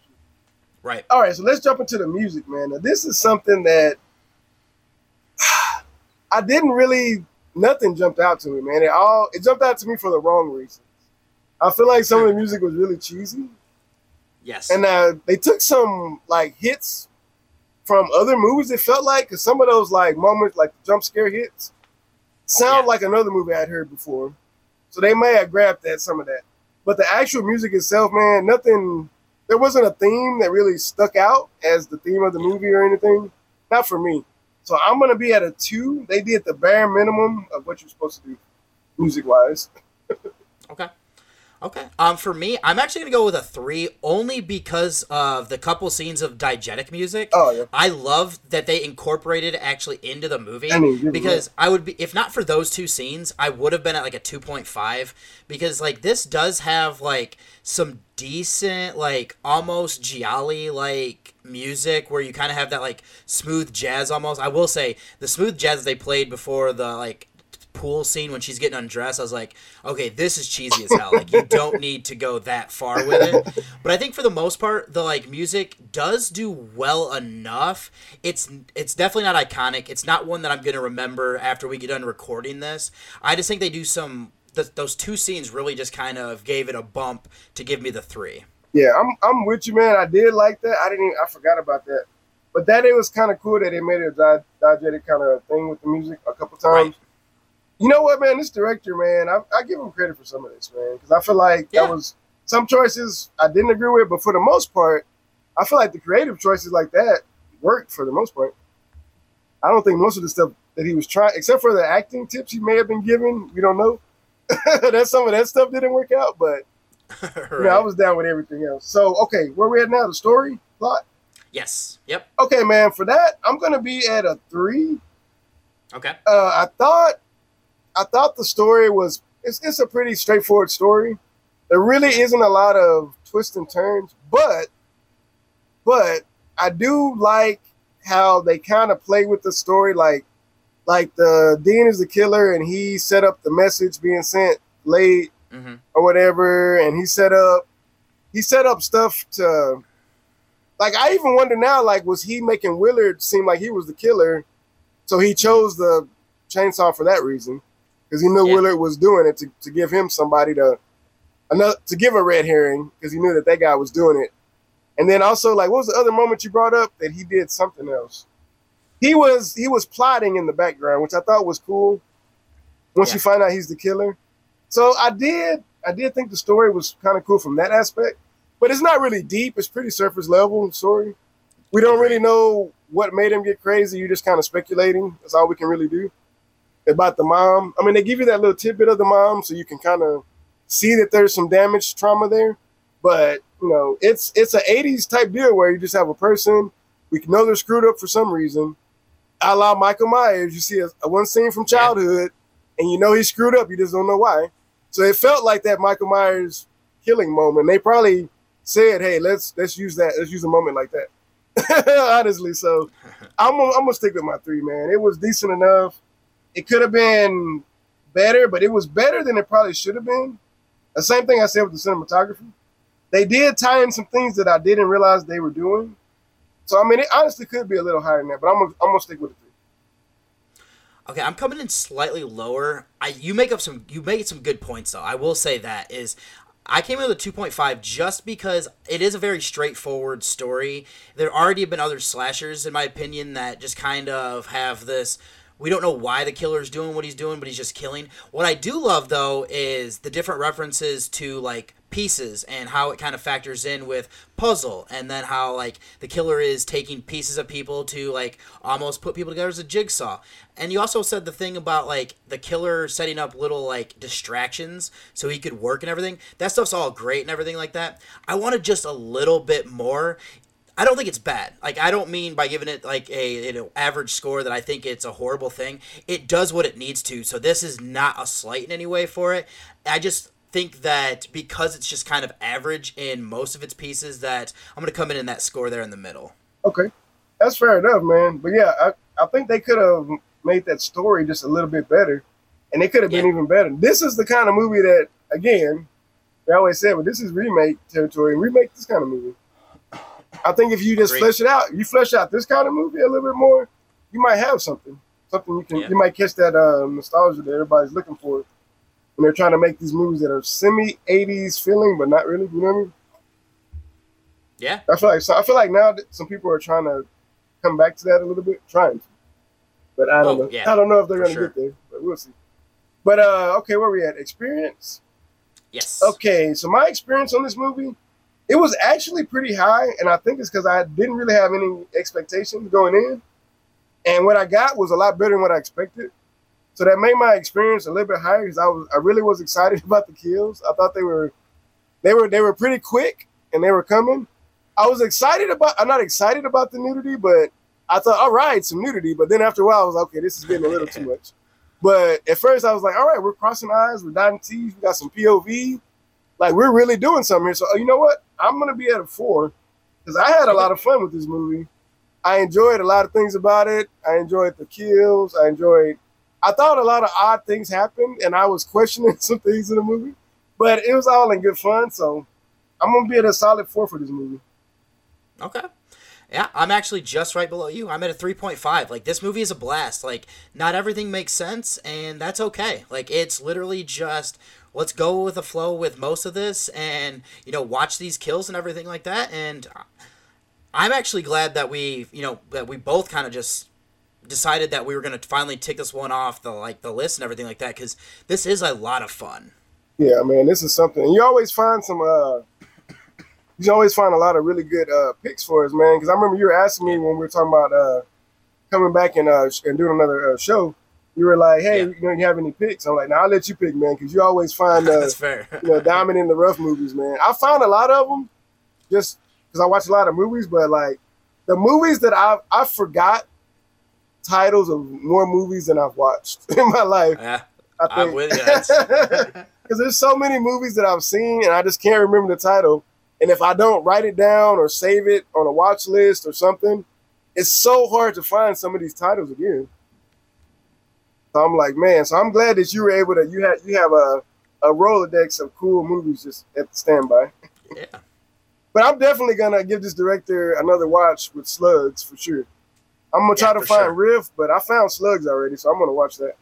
Right. All right, so let's jump into the music, man. Now, this is something that I didn't really nothing jumped out to me, man. It all it jumped out to me for the wrong reasons. I feel like some of the music was really cheesy, Yes. and uh, they took some like hits from other movies. It felt like because some of those like moments, like jump scare hits, sound like another movie I'd heard before. So they may have grabbed that some of that, but the actual music itself, man, nothing. There wasn't a theme that really stuck out as the theme of the movie or anything. Not for me. So I'm gonna be at a two. They did the bare minimum of what you're supposed to do, music wise. Okay. Okay. Um, for me, I'm actually gonna go with a three, only because of the couple scenes of diegetic music. Oh yeah. I love that they incorporated actually into the movie I mean, because I would be if not for those two scenes, I would have been at like a 2.5 because like this does have like some decent like almost gialli like music where you kind of have that like smooth jazz almost. I will say the smooth jazz they played before the like pool scene when she's getting undressed, I was like, okay, this is cheesy as hell. Like you don't need to go that far with it. But I think for the most part, the like music does do well enough. It's it's definitely not iconic. It's not one that I'm gonna remember after we get done recording this. I just think they do some th- those two scenes really just kind of gave it a bump to give me the three. Yeah, I'm I'm with you, man. I did like that. I didn't. Even, I forgot about that. But that it was kind of cool that they made a di- diegetic kind of thing with the music a couple times. Right. You know what, man? This director, man, I, I give him credit for some of this, man, because I feel like Yeah. that was some choices I didn't agree with, but for the most part, I feel like the creative choices like that worked for the most part. I don't think most of the stuff that he was trying, except for the acting tips he may have been given, we don't know. that some of that stuff didn't work out, but you know, I was down with everything else. So, okay, where we at now? The story plot. Yes. Yep. Okay, man. For that, I'm gonna be at a three. Okay. Uh, I thought, I thought the story was it's, it's a pretty straightforward story. There really isn't a lot of twists and turns, but, but I do like how they kind of play with the story, like, like the Dean is the killer, and he set up the message being sent late Mm-hmm. or whatever, and he set up, he set up stuff to like I even wonder now, like, was he making Willard seem like he was the killer? So he chose the chainsaw for that reason. Because he knew Yeah. Willard was doing it to, to give him somebody to another to give a red herring, because he knew that that guy was doing it. And then also, like, what was the other moment you brought up that he did something else? He was he was plotting in the background, which I thought was cool. Once Yeah. you find out he's the killer. So I did I did think the story was kind of cool from that aspect but it's not really deep. It's pretty surface level story. We don't really know what made him get crazy. You're just kind of speculating. That's all we can really do about the mom. I mean, they give you that little tidbit of the mom, so you can kind of see that there's some damage trauma there. But you know, it's it's an '80s type deal where you just have a person. We know they're screwed up for some reason. I la Michael Myers, you see a, a one scene from childhood, and you know he's screwed up. You just don't know why. So it felt like that Michael Myers killing moment. They probably said, "Hey, let's let's use that. Let's use a moment like that." Honestly, so I'm gonna, I'm gonna stick with my three, man. It was decent enough. It could have been better, but it was better than it probably should have been. The same thing I said with the cinematography. They did tie in some things that I didn't realize they were doing. So I mean, it honestly could be a little higher than that, but I'm gonna, I'm gonna stick with three. Okay, I'm coming in slightly lower. I you make up some you make some good points though. I will say that is I came in with a 2.5 just because it is a very straightforward story. There already have been other slashers in my opinion that just kind of have this we don't know why the killer's doing what he's doing, but he's just killing. What I do love though is the different references to like pieces and how it kind of factors in with puzzle and then how like the killer is taking pieces of people to like almost put people together as a jigsaw. And you also said the thing about like the killer setting up little like distractions so he could work and everything. That stuff's all great and everything like that. I wanted just a little bit more I don't think it's bad. Like I don't mean by giving it like a you know average score that I think it's a horrible thing. It does what it needs to. So this is not a slight in any way for it. I just think that because it's just kind of average in most of its pieces that I'm going to come in in that score there in the middle. Okay, that's fair enough, man. But yeah, I, I think they could have made that story just a little bit better, and it could have been even better. This is the kind of movie that, again, they always say, "Well, this is remake territory. Remake this kind of movie." I think if you just Agreed. flesh it out, you flesh out this kind of movie a little bit more, you might have something. Something you can, Yeah. you might catch that uh, nostalgia that everybody's looking for when they're trying to make these movies that are semi '80s feeling, but not really. You know what I mean? Yeah. I feel like so I feel like now that some people are trying to come back to that a little bit, trying to. But I don't Oh, know. yeah, I don't know if they're gonna sure. get there, but we'll see. But uh okay, where we at? Experience? Yes. Okay, so my experience on this movie, it was actually pretty high, and I think it's because I didn't really have any expectations going in. And what I got was a lot better than what I expected. So that made my experience a little bit higher because I was I really was excited about the kills. I thought they were they were they were pretty quick and they were coming. I was excited about I'm not excited about the nudity, but I thought, all right, some nudity. But then after a while I was like, okay, this is getting a little too much. But at first I was like, all right, we're crossing eyes, we're dotting T's, we got some POV. Like we're really doing something here. So oh, you know what? I'm gonna be at a four. Because I had a lot of fun with this movie. I enjoyed a lot of things about it. I enjoyed the kills. I enjoyed. I thought a lot of odd things happened, and I was questioning some things in the movie, but it was all in good fun. So I'm gonna be at a solid four for this movie. Okay. Yeah, I'm actually just right below you. I'm at a 3.5. Like this movie is a blast. Like not everything makes sense and that's okay. Like it's literally just let's go with the flow with most of this and you know watch these kills and everything like that and I'm actually glad that we, you know, that we both kind of just decided that we were going to finally tick this one off the like the list and everything like that cuz this is a lot of fun. Yeah, man, this is something. And you always find some uh you always find a lot of really good uh, picks for us, man. Because I remember you were asking me when we were talking about uh, coming back and uh, and doing another uh, show. You were like, "Hey, yeah. you know, you have any picks?" I'm like, "Now nah, I'll let you pick, man, because you always find uh, That's fair. you know diamond in the rough movies, man. I found a lot of them just because I watch a lot of movies, but like the movies that I I forgot titles of more movies than I've watched in my life. Yeah, I. I'm with you. Because there's so many movies that I've seen and I just can't remember the title. And if I don't write it down or save it on a watch list or something, it's so hard to find some of these titles again. So I'm like, man. So I'm glad that you were able to. You have you have a a rolodex of cool movies just at the standby. Yeah. But I'm definitely gonna give this director another watch with Slugs for sure. I'm gonna try Yeah, to find sure. Rift, but I found Slugs already, so I'm gonna watch that.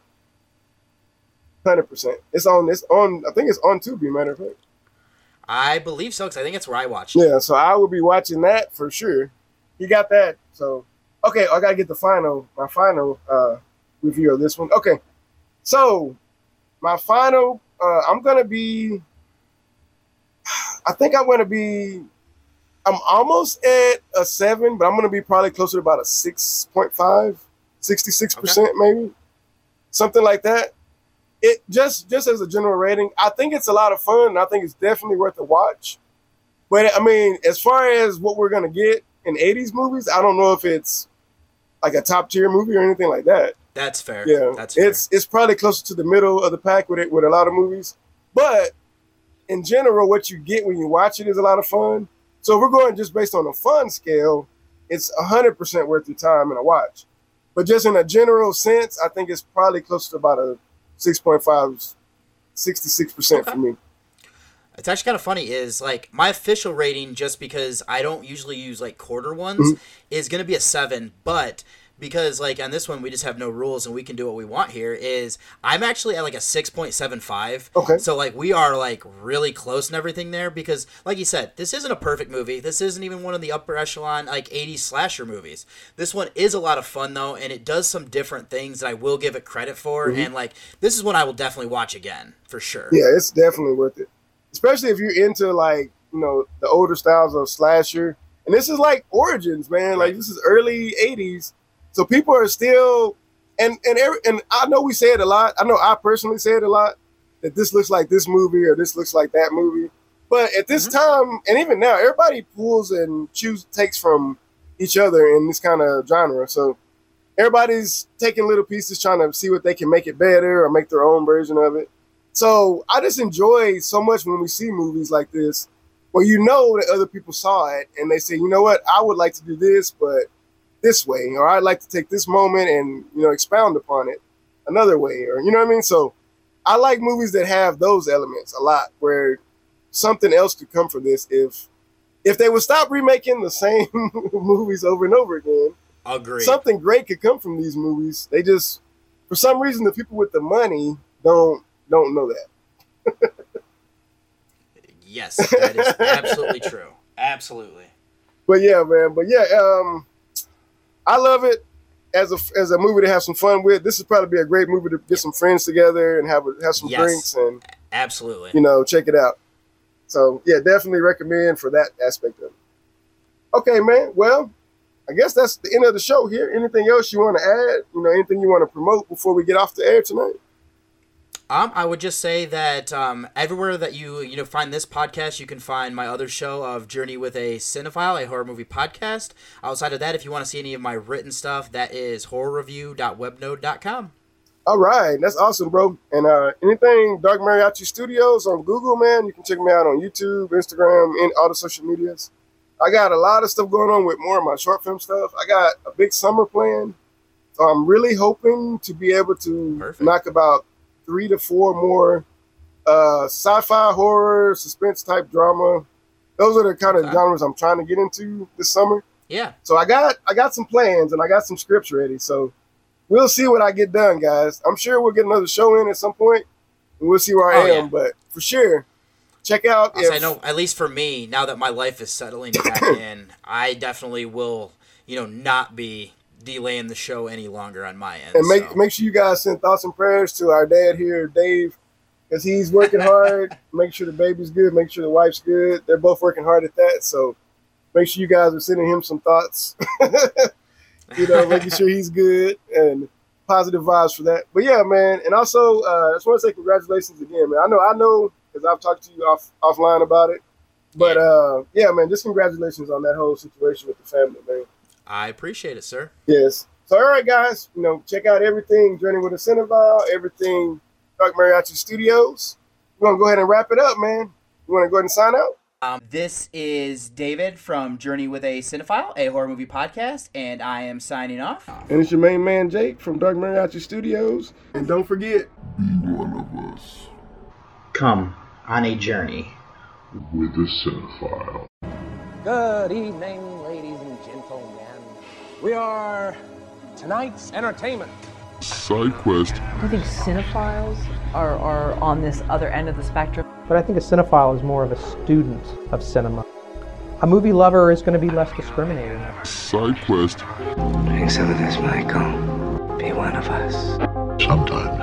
Hundred percent. It's on. It's on. I think it's on Tubi. Matter of fact. I believe so cuz I think it's where I watched it. Yeah, so I will be watching that for sure. He got that. So okay, I gotta get the final my final uh review of this one. Okay. So my final uh I'm gonna be I think I'm gonna be I'm almost at a seven, but I'm gonna be probably closer to about a 6.5, 66% maybe. Something like that it just just as a general rating, I think it's a lot of fun. And I think it's definitely worth a watch. But I mean, as far as what we're gonna get in '80s movies, I don't know if it's like a top tier movie or anything like that. That's fair. Yeah, That's fair. it's it's probably closer to the middle of the pack with it with a lot of movies. But in general, what you get when you watch it is a lot of fun. So if we're going just based on a fun scale, it's hundred percent worth your time and a watch. But just in a general sense, I think it's probably close to about a 6.5, 66% for me. It's actually kind of funny is like my official rating just because I don't usually use like quarter ones Mhm. is going to be a 7, but because like on this one we just have no rules and we can do what we want here is I'm actually at like a 6.75. Okay. So like we are like really close and everything there because like you said, this isn't a perfect movie. This isn't even one of the upper echelon like 80 slasher movies. This one is a lot of fun though and it does some different things that I will give it credit for Mhm. and like this is one I will definitely watch again for sure. Yeah, it's definitely worth it. Especially if you're into like, you know, the older styles of slasher. And this is like origins, man. Like this is early 80s. So people are still and and every, and I know we say it a lot. I know I personally say it a lot that this looks like this movie or this looks like that movie. But at this mm-hmm. time, and even now, everybody pulls and choose takes from each other in this kind of genre. So everybody's taking little pieces, trying to see what they can make it better or make their own version of it. So I just enjoy so much when we see movies like this, where you know that other people saw it and they say, you know what, I would like to do this, but this way, or I'd like to take this moment and you know expound upon it another way, or you know what I mean. So I like movies that have those elements a lot, where something else could come from this if if they would stop remaking the same movies over and over again. Agree. Something great could come from these movies. They just, for some reason, the people with the money don't don't know that. Yes, that is absolutely true. Absolutely. But yeah, man. But yeah, um, I love it as a as a movie to have some fun with. This would probably be a great movie to get some friends together and have a, have some Yes. drinks and Absolutely. you know check it out. So yeah, definitely recommend for that aspect of it. Okay, man. Well, I guess that's the end of the show here. Anything else you want to add? You know, anything you want to promote before we get off the air tonight? Um, I would just say that um, everywhere that you you know find this podcast, you can find my other show of Journey with a Cinephile, a horror movie podcast. Outside of that, if you want to see any of my written stuff, that is horrorreview.webnode.com. All right, that's awesome, bro. And uh, anything Dark Mariachi Studios on Google, man, you can check me out on YouTube, Instagram, and all the social medias. I got a lot of stuff going on with more of my short film stuff. I got a big summer plan, so I'm really hoping to be able to knock about three to four more uh, sci-fi, horror, suspense type drama. Those are the kind of genres I'm trying to get into this summer. Yeah. So I got I got some plans and I got some scripts ready. So we'll see what I get done, guys. I'm sure we'll get another show in at some point, and we'll see where I Oh, am. yeah. But for sure, check out. If- I know, at least for me, now that my life is settling back in, I definitely will, you know, not be delaying the show any longer on my end. and make so. make sure you guys send thoughts and prayers to our dad here, Dave, because he's working hard. make sure the baby's good. Make sure the wife's good. They're both working hard at that. So make sure you guys are sending him some thoughts. you know, making sure he's good and positive vibes for that. But yeah, man, and also uh, I just want to say congratulations again, man. I know, I know, because I've talked to you off offline about it. But uh, yeah, man, just congratulations on that whole situation with the family, man. I appreciate it, sir. Yes. So, all right, guys, you know, check out everything Journey with a Cinephile, everything Dark Mariachi Studios. We're going to go ahead and wrap it up, man. You want to go ahead and sign out? Um, this is David from Journey with a Cinephile, a horror movie podcast, and I am signing off. And it's your main man, Jake, from Dark Mariachi Studios. And don't forget, Be one of us Come on a journey. with a cinephile. Good evening, ladies and gentlemen. We are tonight's entertainment. Side quest I think cinephiles are, are on this other end of the spectrum. But I think a cinephile is more of a student of cinema. A movie lover is going to be less discriminating. Side quest Drink some of this, Michael. Be one of us. Sometimes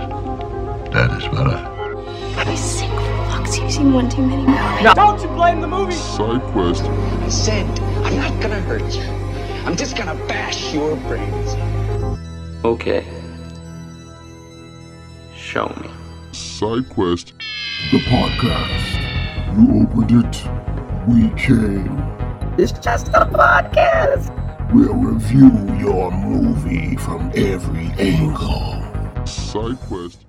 that is better. You sick fucks. You've seen one too many movies. Don't you blame the movie! Side quest I said, I'm not gonna hurt you. I'm just gonna bash your brains. Okay. Show me. Side quest The podcast. You opened it, we came. It's just a podcast. We'll review your movie from every angle. Side quest